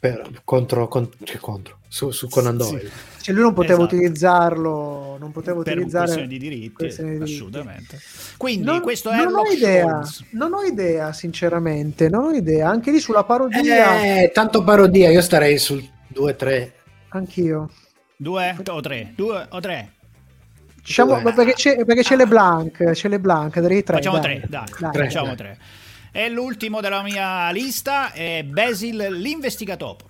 S3: per- contro, con- cioè contro su, su Conan Doyle.
S1: cioè lui non poteva
S2: Esatto.
S1: utilizzarlo, non poteva
S2: Per
S1: utilizzare
S2: di diritti,
S1: questione di diritti.
S2: assolutamente. Quindi
S1: Non,
S2: questo è
S1: non ho idea, non ho idea, sinceramente, non ho idea. Anche lì sulla parodia,
S3: Eh, tanto parodia, io starei sul 2-3.
S1: anch'io.
S2: Due o tre? Due o tre?
S1: Diciamo,
S3: Due.
S1: perché c'è, perché c'è LeBlanc, c'è LeBlanc, darei tre.
S2: Facciamo
S1: dai.
S2: tre, dai,
S1: Dai.
S3: Tre.
S2: facciamo tre. E l'ultimo della mia lista è Basil l'investigatopo.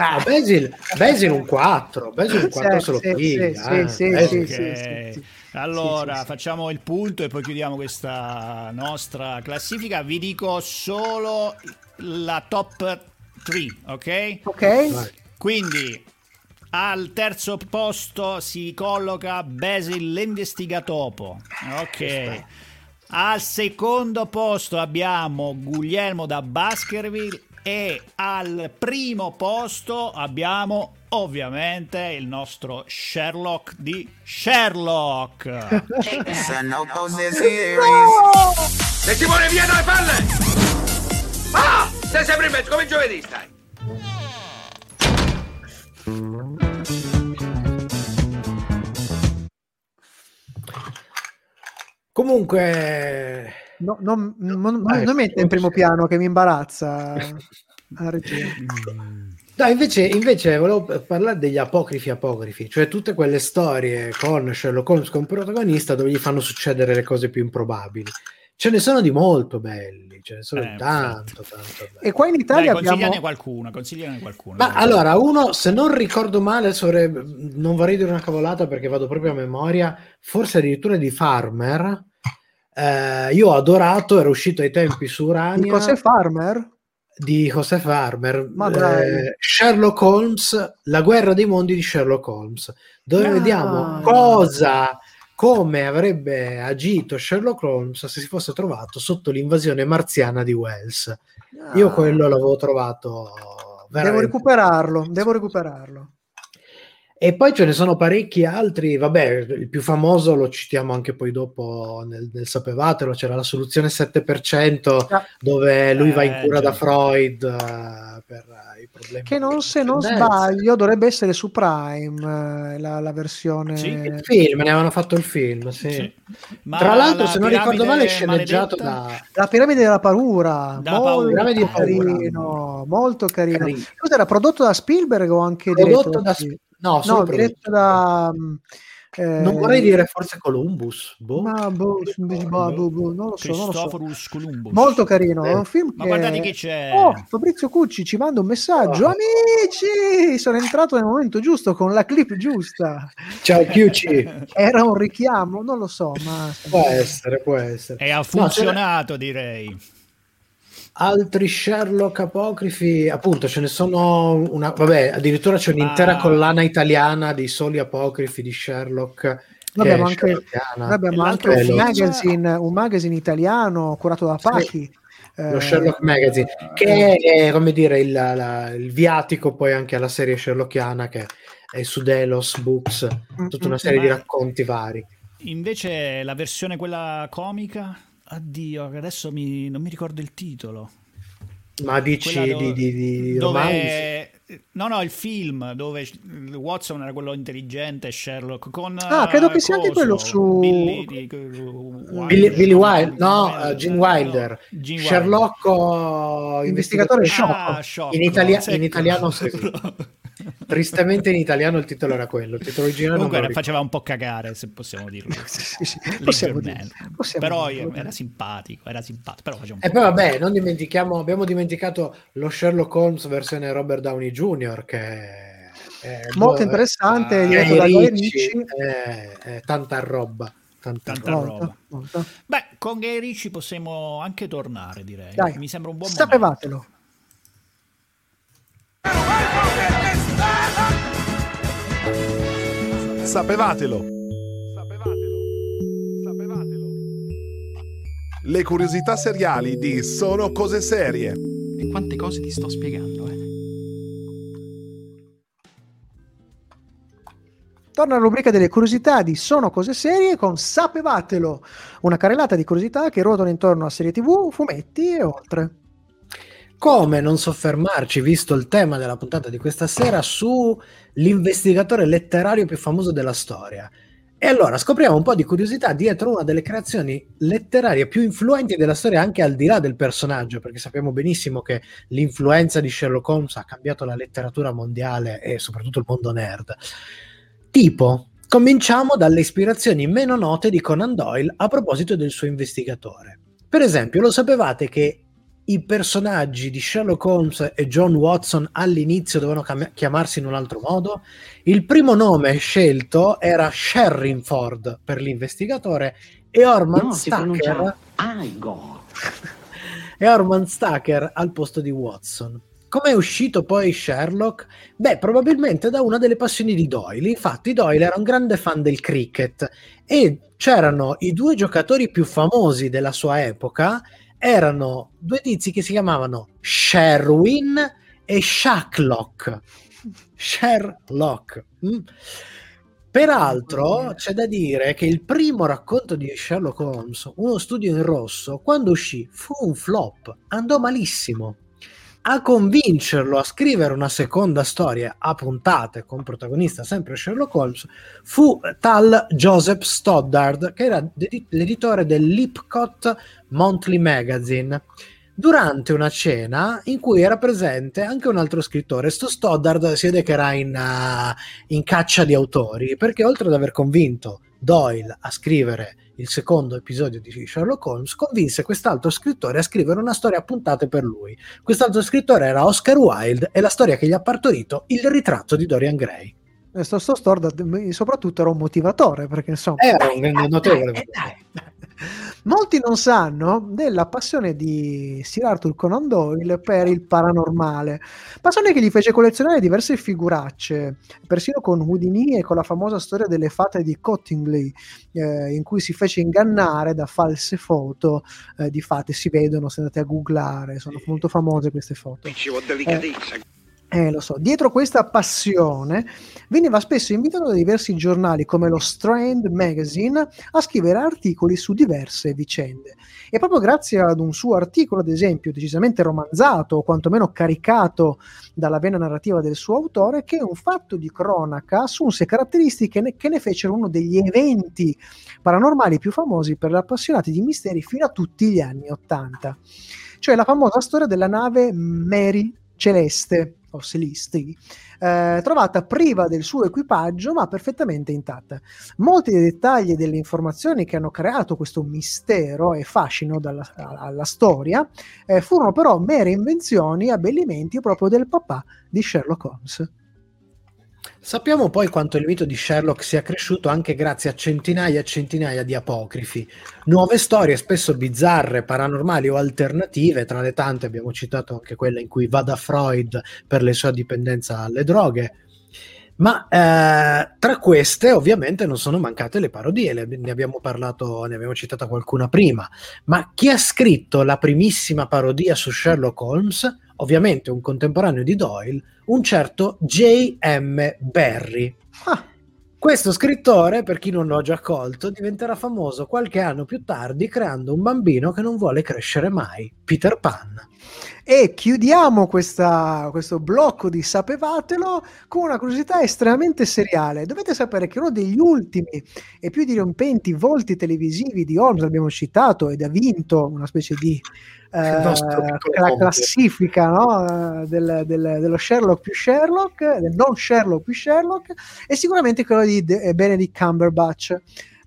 S3: Ah, Basil, Basil un 4, Basil un 4
S1: Sì,
S3: se lo
S1: sì,
S3: piglia,
S1: sì,
S3: eh.
S1: sì,
S3: Basil.
S1: sì,
S2: Ok.
S1: sì, sì.
S2: Allora, facciamo il punto e poi chiudiamo questa nostra classifica. Vi dico solo la top 3, ok?
S1: Ok?
S2: Quindi Al terzo posto si colloca Basil l'investigatopo. Ok. Al secondo posto abbiamo Guglielmo da Baskerville e al primo posto abbiamo ovviamente il nostro Sherlock di Sherlock.
S6: Se ti vuole via dalle palle! Ah! Sei sempre in mezzo, come giovedì stai!
S3: Comunque,
S1: No, non, non,
S3: Vai,
S1: non mette in primo piano che mi imbarazza la regia.
S3: No, invece, invece volevo parlare degli apocrifi apocrifi, cioè tutte quelle storie con Sherlock Holmes come protagonista dove gli fanno succedere le cose più improbabili. Ce ne sono di molto belli, ce ne sono
S2: Eh,
S3: di tanto, tanto.
S1: E qua in
S2: Dai,
S1: Italia
S2: consigliane
S1: abbiamo...
S2: qualcuno, consigliane qualcuno.
S3: Ma allora, uno, se non ricordo male, vorrei- non vorrei dire una cavolata perché vado proprio a memoria, forse addirittura di Farmer. Eh, io ho adorato, era uscito ai tempi su
S1: Di
S3: Urania.
S1: José Farmer?
S3: di José Farmer,
S1: Ma dai.
S3: eh, Sherlock Holmes, la guerra dei mondi di Sherlock Holmes, dove
S1: Ah.
S3: vediamo cosa, come avrebbe agito Sherlock Holmes se si fosse trovato sotto l'invasione marziana di Wells. Io
S1: Ah,
S3: quello l'avevo trovato
S1: Devo
S3: veramente
S1: recuperarlo, devo recuperarlo.
S3: E poi ce ne sono parecchi altri, vabbè, il più famoso lo citiamo anche poi dopo nel, nel Sapevatelo, c'era la soluzione 7%
S1: Ah.
S3: dove lui va in
S2: Eh,
S3: cura
S2: già.
S3: da Freud eh, per eh.
S1: Che non, se non sbaglio dovrebbe essere su Prime eh, la, la versione...
S2: Sì.
S3: Il film, ne avevano fatto il film, sì.
S2: Sì. Ma
S3: Tra l'altro,
S2: la
S3: se non ricordo male, è sceneggiato da...
S1: La piramide della paura,
S2: Da
S1: molto
S2: paura.
S3: Piramide di paura.
S1: carino, molto carino.
S3: Carino.
S1: Questo era prodotto da Spielberg o anche
S3: Prodotto
S1: diretto
S3: da...
S1: Spielberg?
S3: No,
S1: No, diretto da... eh,
S3: Non vorrei dire forse Columbus. boh.
S1: Ma boh, boh, boh, boh, non lo so, non lo so.
S2: Columbus.
S1: Molto carino, è un film
S2: Ma
S1: che...
S2: guardate chi c'è.
S1: Oh, Fabrizio Cucci ci manda un messaggio.
S3: Oh.
S1: Amici, sono entrato nel momento giusto con la clip giusta.
S3: Ciao Chiuci.
S1: Era un richiamo, non lo so, ma
S3: può essere, può essere.
S2: E ha
S3: No,
S2: funzionato, direi.
S3: Altri Sherlock apocrifi, appunto, ce ne sono una, vabbè, addirittura c'è un'intera collana italiana di soli apocrifi di Sherlock.
S1: Noi abbiamo
S3: è
S1: anche, abbiamo anche un magazine, un magazine italiano curato da Pachi.
S3: Lo
S1: eh,
S3: Sherlock Magazine, che è come dire il, la- il viatico poi anche alla serie Sherlockiana che è su Delos Books, tutta una serie di racconti vari.
S2: Invece la versione quella comica, addio, adesso mi- non mi ricordo il titolo.
S3: Ma dici di, di, di
S2: dove-
S3: romanzi?
S2: No, no, il film dove Watson era quello intelligente, Sherlock con
S1: Ah, credo che sia anche
S2: coso,
S1: quello su-
S2: Billy, di- Wilder.
S3: Billy, Billy Wilder, no, eh, Gene
S2: No,
S3: Wilder,
S2: Gene
S3: Sherlock oh,
S1: Investigatore
S2: Ah, Sciocco.
S3: In, italia-
S2: Secco.
S3: in italiano sì. Tristemente in italiano il titolo era quello, il titolo originale
S2: Comunque
S3: lo
S2: faceva un po' cagare, se possiamo dirlo.
S1: sì, sì, possiamo. Possiamo
S2: Però
S1: dirlo.
S2: era simpatico, era simpatico, però
S3: E
S2: po'
S3: poi vabbè, non dimentichiamo, abbiamo dimenticato lo Sherlock Holmes versione Robert Downey Jr. che è
S1: Molto
S3: boh,
S1: interessante,
S2: Ah,
S1: diretto
S3: Guy
S1: da
S3: Ritchie. è- è tanta roba. Tanta
S2: Tanta
S3: roba.
S2: Roba. Beh, con Gay Ricci possiamo anche tornare, direi.
S1: Dai,
S2: Mi sembra un buon
S1: sapevatelo.
S7: Sapevatelo. Sapevatelo. Sapevatelo. Le curiosità seriali di Sono cose serie.
S9: E quante cose ti sto spiegando, eh?
S1: Torna alla rubrica delle curiosità di Sono cose serie con Sapevatelo, una carrellata di curiosità che ruotano intorno a serie tv, fumetti e oltre.
S3: Come non soffermarci, visto il tema della puntata di questa sera, su l'investigatore letterario più famoso della storia. E allora scopriamo un po' di curiosità dietro una delle creazioni letterarie più influenti della storia, anche al di là del personaggio, perché sappiamo benissimo che l'influenza di Sherlock Holmes ha cambiato la letteratura mondiale e soprattutto il mondo nerd. Tipo, cominciamo dalle ispirazioni meno note di Conan Doyle a proposito del suo investigatore. Per esempio, lo sapevate che i personaggi di Sherlock Holmes e John Watson all'inizio dovevano cam- chiamarsi in un altro modo? Il primo nome scelto era Sherringford per l'investigatore e Orman
S9: No,
S3: Stacker
S9: Igor.
S3: e Orman Stacker al posto di Watson. Come è uscito poi Sherlock? Beh, probabilmente da una delle passioni di Doyle. Infatti, Doyle era un grande fan del cricket e c'erano i due giocatori più famosi della sua epoca. Erano due tizi che si chiamavano Sherwin e Shacklock. Sherlock. Mm. Peraltro c'è da dire che il primo racconto di Sherlock Holmes, uno studio in rosso, quando uscì fu un flop, andò malissimo a convincerlo a scrivere una seconda storia a puntate con protagonista sempre Sherlock Holmes fu tal Joseph Stoddard che era l'editore del Lipcott Monthly Magazine durante una cena in cui era presente anche un altro scrittore. Sto Stoddard si vede che era in, uh, in caccia di autori perché oltre ad aver convinto Doyle a scrivere il secondo episodio di Sherlock Holmes, convinse quest'altro scrittore a scrivere una storia a puntate per lui. Quest'altro scrittore era Oscar Wilde e la storia che gli ha partorito il ritratto di Dorian Gray.
S1: Questo Stoddard soprattutto era un motivatore perché insomma
S3: era un notevole eh, eh,
S1: Molti non sanno della passione di Sir Arthur Conan Doyle per il paranormale, passione che gli fece collezionare diverse figuracce, persino con Houdini e con la famosa storia delle fate di Cottingley, eh, in cui si fece ingannare da false foto eh, di fate, si vedono se andate a googlare, sono molto famose queste foto. Eh, eh, lo so, dietro questa passione veniva spesso invitato da diversi giornali come lo Strand Magazine a scrivere articoli su diverse vicende. E proprio grazie ad un suo articolo, ad esempio, decisamente romanzato o quantomeno caricato dalla vena narrativa del suo autore, che un fatto di cronaca assunse caratteristiche ne- che ne fecero uno degli eventi paranormali più famosi per gli appassionati di misteri fino a tutti gli anni Ottanta. Cioè la famosa storia della nave Mary Celeste o eh, trovata priva del suo equipaggio ma perfettamente intatta. Molti dei dettagli e delle informazioni che hanno creato questo mistero e fascino dalla, alla storia eh, furono però mere invenzioni e abbellimenti proprio del papà di Sherlock Holmes.
S3: Sappiamo poi quanto il mito di Sherlock sia cresciuto anche grazie a centinaia e centinaia di apocrifi, nuove storie spesso bizzarre, paranormali o alternative, tra le tante abbiamo citato anche quella in cui va da Freud per la sua dipendenza alle droghe, ma eh, tra queste ovviamente non sono mancate le parodie, le, ne abbiamo parlato, ne abbiamo citata qualcuna prima, ma chi ha scritto la primissima parodia su Sherlock Holmes? Ovviamente un contemporaneo di Doyle, un certo J.M. Barry. Ah. Questo scrittore, per chi non l'ho già colto, diventerà famoso qualche anno più tardi creando un bambino che non vuole crescere mai, Peter Pan.
S1: E chiudiamo questa, questo blocco di Sapevatelo con una curiosità estremamente seriale. Dovete sapere che uno degli ultimi e più dirompenti volti televisivi di Holmes, l'abbiamo citato, ed ha vinto una specie di eh, la classifica no? del, del, dello Sherlock più Sherlock, del non Sherlock più Sherlock, è sicuramente quello di De- Benedict Cumberbatch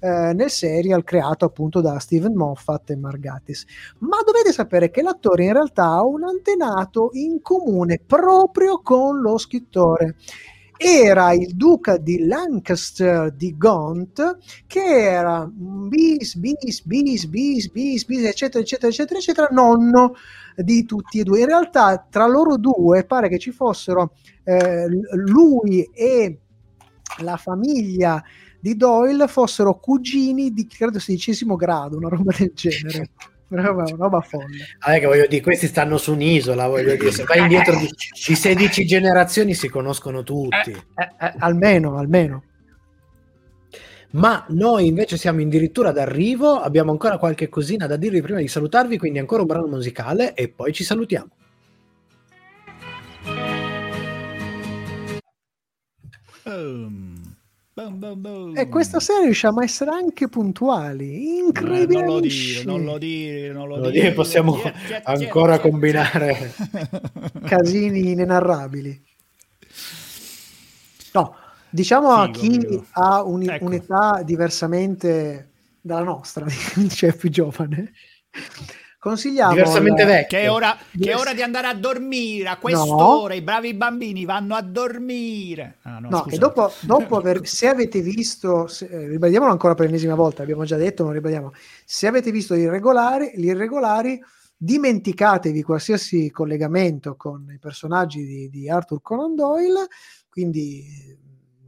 S1: eh, nel serial creato appunto da Steven Moffat e Margatis. Ma dovete sapere che l'attore in realtà ha un antenato in comune proprio con lo scrittore era il duca di Lancaster di Gaunt che era bis bis bis bis bis bis eccetera eccetera eccetera eccetera nonno di tutti e due in realtà tra loro due pare che ci fossero eh, lui e la famiglia di Doyle fossero cugini di credo sedicesimo grado, una roba del genere. Una roba, una roba folle.
S3: Ah, che voglio dire, questi stanno su un'isola, voglio dire, se vai indietro di, di 16 generazioni si conoscono tutti. Eh,
S1: eh, eh, almeno, almeno.
S3: Ma noi invece siamo addirittura d'arrivo, abbiamo ancora qualche cosina da dirvi prima di salutarvi, quindi ancora un brano musicale e poi ci salutiamo.
S1: Um. Boom, boom, boom. E questa sera riusciamo a essere anche puntuali. Incredibile.
S2: Non lo dire, non lo dire, non lo,
S3: lo dire. Possiamo yeah, yeah, ancora yeah, combinare
S1: casini inenarrabili. No, diciamo Figo, a chi amico. ha un, ecco. un'età diversamente dalla nostra, cioè più giovane consigliamo
S3: diversamente vecchio.
S2: Che è, ora, che è ora di andare a dormire a quest'ora no. i bravi bambini vanno a dormire.
S1: Ah, no, no che dopo, dopo aver, se avete visto se, eh, ribadiamolo ancora per l'ennesima volta abbiamo già detto non ribadiamo. Se avete visto gli irregolari gli irregolari dimenticatevi qualsiasi collegamento con i personaggi di, di Arthur Conan Doyle, quindi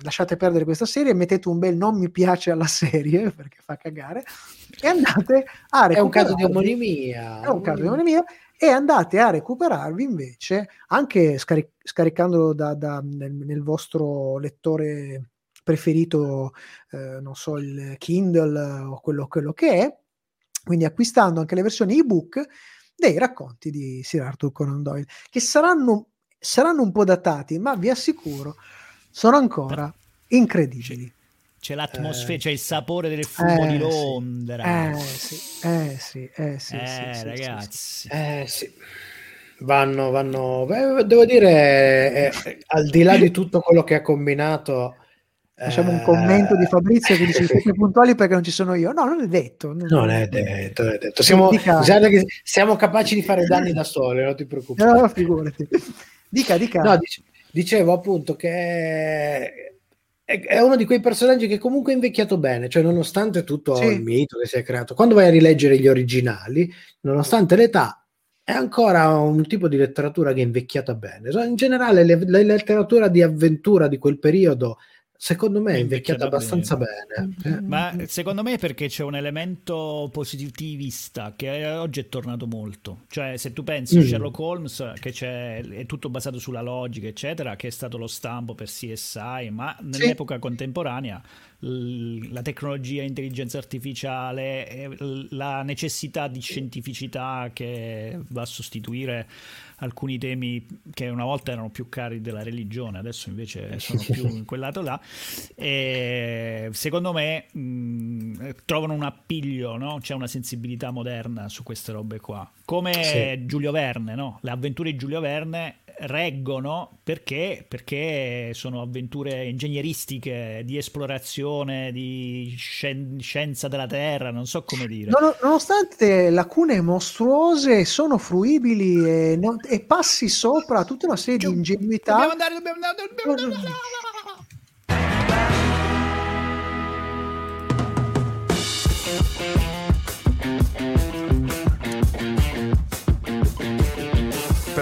S1: lasciate perdere questa serie, mettete un bel non mi piace alla serie perché fa cagare e andate a recuperarvi.
S3: È un caso di omonimia.
S1: È un caso di omonimia e andate a recuperarvi invece anche scaric- scaricandolo da, da, nel, nel, vostro lettore preferito, eh, non so, il Kindle o quello, quello che è, quindi acquistando anche le versioni ebook dei racconti di Sir Arthur Conan Doyle, che saranno, saranno un po' datati, ma vi assicuro, sono ancora incredibili.
S2: C'è l'atmosfera, eh, c'è il sapore del fumo
S1: eh,
S2: di Londra.
S1: Eh sì, eh sì, eh sì,
S2: eh,
S1: sì,
S2: ragazzi.
S1: Sì,
S3: eh sì. Vanno, vanno, beh, devo dire, eh, al di là di tutto quello che ha combinato
S1: Facciamo un commento di Fabrizio che dice siete puntuali perché non ci sono io. No, non è detto.
S3: Non, non è detto, è detto. Siamo, siamo, capaci di fare danni da soli, non ti preoccupare.
S1: No, figurati. Dica, dica.
S3: No, dicevo appunto che è uno di quei personaggi che comunque è invecchiato bene, cioè nonostante tutto sì. il mito che si è creato, quando vai a rileggere gli originali, nonostante l'età, è ancora un tipo di letteratura che è invecchiata bene. In generale, le, la letteratura di avventura di quel periodo secondo me è invecchiata abbastanza bene. bene.
S2: Ma secondo me è perché c'è un elemento positivista che oggi è tornato molto. Cioè, se tu pensi a mm. Sherlock Holmes, che è tutto basato sulla logica, eccetera, che è stato lo stampo per CSI, ma nell'epoca sì. contemporanea la tecnologia, l'intelligenza artificiale, la necessità di scientificità che va a sostituire alcuni temi che una volta erano più cari della religione, adesso invece sono più in quel lato là. E secondo me mh, trovano un appiglio, no? c'è una sensibilità moderna su queste robe qua. Come sì. Giulio Verne, no? le avventure di Giulio Verne reggono perché? perché sono avventure ingegneristiche di esplorazione, di scien- scienza della Terra, non so come dire.
S1: Non, nonostante lacune mostruose sono fruibili e, non, e, passi sopra tutta una serie di ingenuità.
S2: Dobbiamo andare, dobbiamo andare, dobbiamo andare.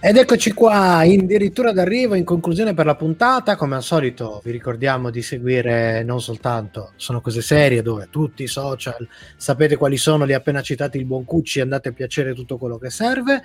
S3: Ed eccoci qua, addirittura d'arrivo, in conclusione per la puntata. Come al solito vi ricordiamo di seguire non soltanto Sono Cose Serie, dove tutti i social sapete quali sono, li ha appena citati il buon Cucci, andate a piacere tutto quello che serve.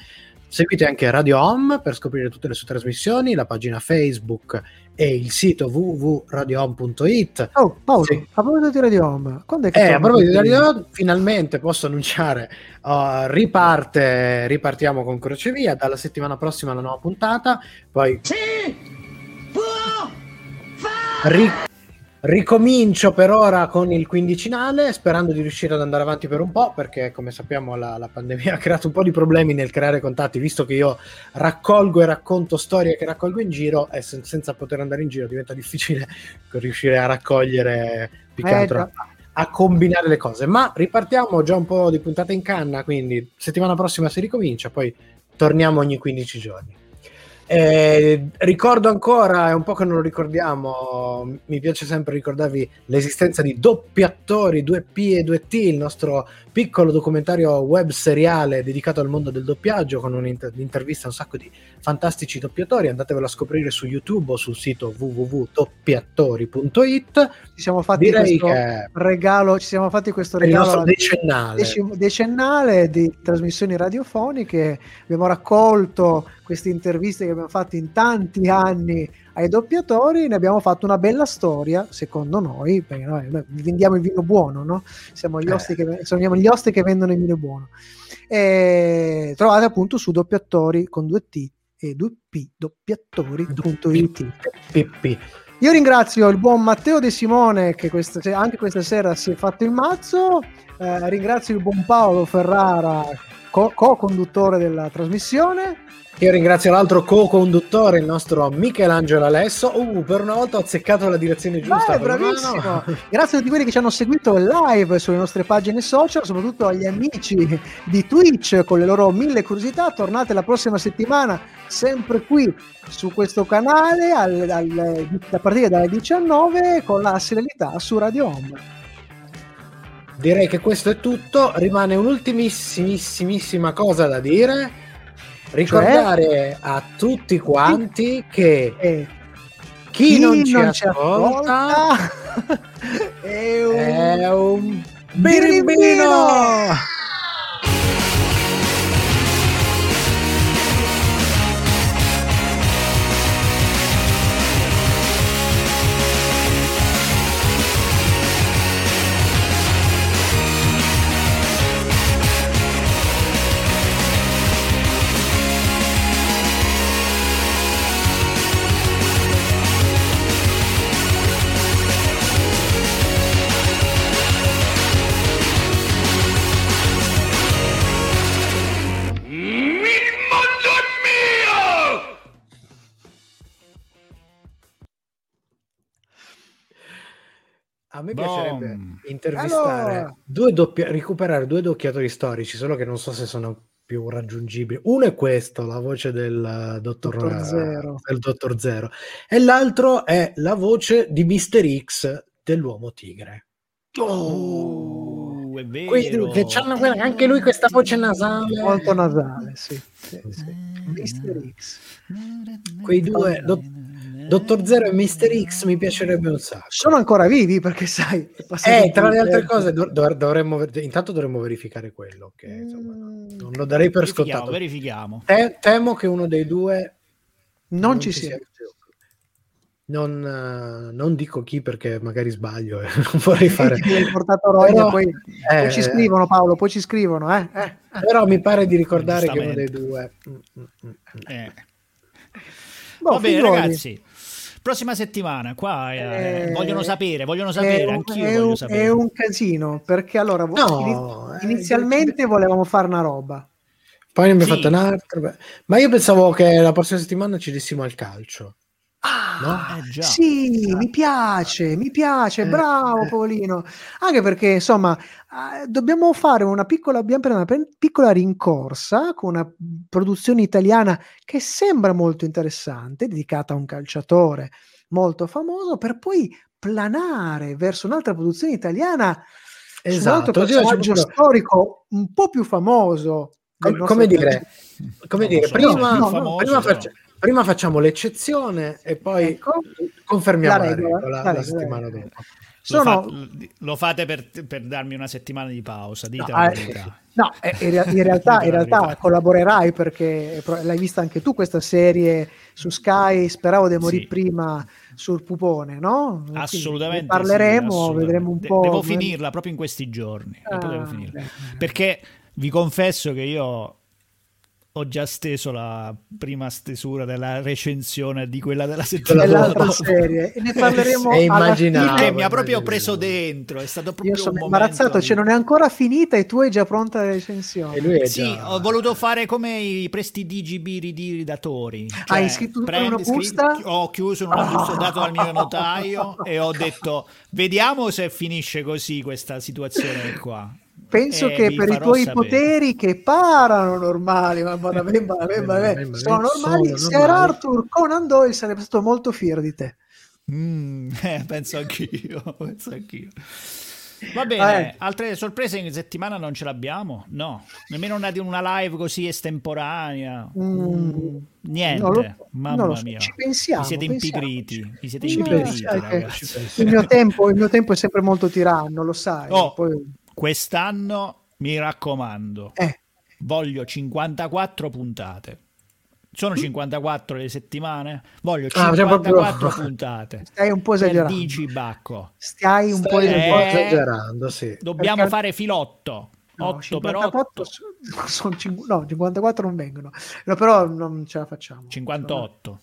S3: Seguite anche Radio Home per scoprire tutte le sue trasmissioni, la pagina Facebook e il sito www.radiohome.it.
S1: Oh, Paolo, sì. a proposito di Radio Home, quando è che
S3: eh, a proposito di Radio Home, finalmente posso annunciare, uh, riparte, ripartiamo con Crocevia, dalla settimana prossima la nuova puntata, poi... Sì! Può! Fa! Ri- Ricomincio per ora con il quindicinale, sperando di riuscire ad andare avanti per un po', perché come sappiamo la, la, pandemia ha creato un po' di problemi nel creare contatti, visto che io raccolgo e racconto storie che raccolgo in giro e sen- senza poter andare in giro diventa difficile riuscire a raccogliere più che eh, altro a combinare le cose. Ma ripartiamo già un po' di puntate in canna, quindi settimana prossima si ricomincia, poi torniamo ogni 15 giorni. Eh, ricordo ancora, è un po' che non lo ricordiamo, mi piace sempre ricordarvi l'esistenza di doppi attori 2P e 2T, il nostro piccolo documentario web seriale dedicato al mondo del doppiaggio con un'intervista a un sacco di fantastici doppiatori, andatevelo a scoprire su YouTube o sul sito www.doppiattori.it.
S1: Ci siamo fatti Direi questo che regalo, ci siamo fatti questo regalo
S3: decennale.
S1: decennale di trasmissioni radiofoniche, abbiamo raccolto queste interviste che abbiamo fatto in tanti anni ai doppiatori, ne abbiamo fatto una bella storia, secondo noi, perché noi, noi vendiamo il vino buono, no? Siamo gli, osti che, siamo gli osti che vendono il vino buono. E trovate appunto su doppiatori con due T e due P, doppiatori.it. Io ringrazio il buon Matteo De Simone che questa, anche questa sera si è fatto il mazzo, eh, ringrazio il buon Paolo Ferrara co-conduttore della trasmissione.
S3: Io ringrazio l'altro co-conduttore, il nostro Michelangelo Alesso. Uh, per una volta ho azzeccato la direzione giusta.
S1: Vai, bravissimo!
S3: mano.
S1: Grazie a tutti quelli che ci hanno seguito live sulle nostre pagine social, soprattutto agli amici di Twitch con le loro mille curiosità. Tornate la prossima settimana, sempre qui su questo canale, al- al- a partire dalle 19 con la serialità su Radio Home.
S3: Direi che questo è tutto. Rimane un'ultimissimissima cosa da dire. Ricordare a tutti quanti che
S1: E
S3: chi, non ci
S1: non
S3: ascolta
S1: ascolta è un
S3: è un
S1: birimbino!
S3: birimbino. A me
S2: Boom.
S3: piacerebbe intervistare
S1: Allora.
S3: due doppia- recuperare due doppiatori storici, solo che non so se sono più raggiungibili. Uno è questo, la voce del dottor,
S1: Dottor Zero.
S3: del dottor Zero, e l'altro è la voce di Mr. X dell'uomo tigre.
S2: È vero.
S3: Quindi, che c'hanno quella- anche lui questa voce nasale.
S1: molto nasale, sì. sì, sì. Mr. X.
S3: Quei due, do- Dottor Zero e Mr. X mi piacerebbe un sacco.
S1: Sono ancora vivi perché sai,
S3: Eh, tra le altre
S1: tempo.
S3: cose, dov- dov- dovremmo, intanto dovremmo verificare quello, che insomma,
S1: Mm,
S3: non lo darei per
S2: Verifichiamo,
S3: scontato.
S2: verifichiamo.
S3: Te- temo che uno dei due
S1: non ci sia.
S3: più. Non, eh, non dico chi perché magari sbaglio e non vorrei fare.
S1: Ti hai portato rogna,
S3: Però-
S1: poi,
S3: eh,
S1: poi ci scrivono Paolo, poi ci scrivono, eh? eh.
S3: Però mi pare di ricordare che uno dei due. Mm, mm, mm.
S2: Eh.
S1: Boh,
S2: Va bene,
S1: figlioli.
S2: ragazzi. Prossima settimana, qua eh,
S1: Eh,
S2: vogliono sapere, vogliono sapere,
S1: un,
S2: anch'io
S1: è
S2: voglio
S1: un-
S2: sapere.
S1: è un casino perché allora
S3: No,
S1: iniz-
S3: eh,
S1: inizialmente volevamo fare una roba
S3: Poi ne abbiamo
S2: Sì.
S3: fatto un altro. beh. Ma io pensavo che la prossima settimana ci dessimo al calcio.
S1: Ah,
S2: Eh, già.
S1: sì, mi piace, mi piace,
S3: Eh,
S1: bravo
S3: eh.
S1: Paolino. Anche perché, insomma, eh, dobbiamo fare una piccola, una piccola rincorsa con una produzione italiana che sembra molto interessante, dedicata a un calciatore molto famoso, per poi planare verso un'altra produzione italiana su un
S3: Esatto,
S1: altro
S3: c'è
S1: personaggio
S3: proprio-
S1: storico un po' più famoso.
S3: Com- come dire, come dire prima,
S1: no,
S2: famoso,
S3: prima,
S2: però.
S3: Prima facciamo l'eccezione e poi
S1: Ecco.
S3: confermiamo
S1: La
S3: la
S1: regola,
S3: regola,
S1: la
S3: la,
S1: regola,
S3: settimana dopo.
S2: Lo,
S1: Sono,
S2: fa- lo fate per, per darmi una settimana di pausa, dite
S1: No,
S2: la
S1: eh,
S2: verità.
S1: No, eh, in, in realtà, in realtà collaborerai perché l'hai vista anche tu questa serie su Sky. Speravo di morire
S2: Sì.
S1: prima sul pupone, no? Quindi
S2: Assolutamente.
S1: ne parleremo,
S2: sì, assolutamente.
S1: vedremo un po'.
S2: Devo finirla proprio in questi giorni.
S1: Ah.
S2: Perché vi confesso che io ho già steso la prima stesura della recensione di quella della settimana
S1: serie e ne parleremo
S3: E immaginavo.
S1: fine.
S2: mi ha proprio preso dentro. È stato proprio
S1: Io sono
S2: un momento-
S1: imbarazzato, cioè non è ancora finita e tu hai già pronta la recensione.
S3: E lui è
S2: Sì,
S3: già-
S2: ho voluto fare come i prestigi di ridatori. Cioè,
S1: Hai scritto in una
S2: prendi,
S1: busta?
S2: scrivi- ho chiuso una busta, ho dato al mio notaio e ho detto vediamo se finisce così questa situazione qua.
S1: Penso
S2: Eh,
S1: che per i tuoi
S2: sapere.
S1: poteri che parano normali, ma vabbè, vabbè, vabbè, vabbè,
S3: vabbè,
S1: sono
S3: sono
S1: normali, Sir
S3: normali.
S1: Arthur Conan Doyle sarebbe stato molto fiero di te.
S2: Mm, eh, penso anch'io, penso anch'io. Va bene,
S1: Eh.
S2: altre sorprese in settimana non ce l'abbiamo? No, nemmeno una, di una live così estemporanea.
S1: Mm.
S2: Niente,
S1: lo-
S2: mamma
S1: so,
S2: mia.
S1: ci pensiamo,
S2: Vi siete impigriti, vi siete impigriti.
S1: Il mio, tempo, il mio tempo è sempre molto tiranno, lo sai.
S2: Oh.
S1: Poi-
S2: Quest'anno mi raccomando,
S1: eh,
S2: voglio 54 puntate. Sono 54 le settimane? Voglio
S3: Ah, cioè
S2: 54
S3: proprio-
S2: puntate.
S1: stai un po'
S2: Per
S1: esagerando.
S2: dici Bacco.
S1: Stai un po'
S3: un po'
S1: esagerando.
S2: Eh,
S3: esagerando, sì.
S2: Dobbiamo
S1: Perché-
S2: fare filotto.
S1: No,
S2: 8 per
S1: 54
S2: 8.
S1: so- sono cinqu- no, 54 non vengono. No, però non ce la facciamo.
S2: 58.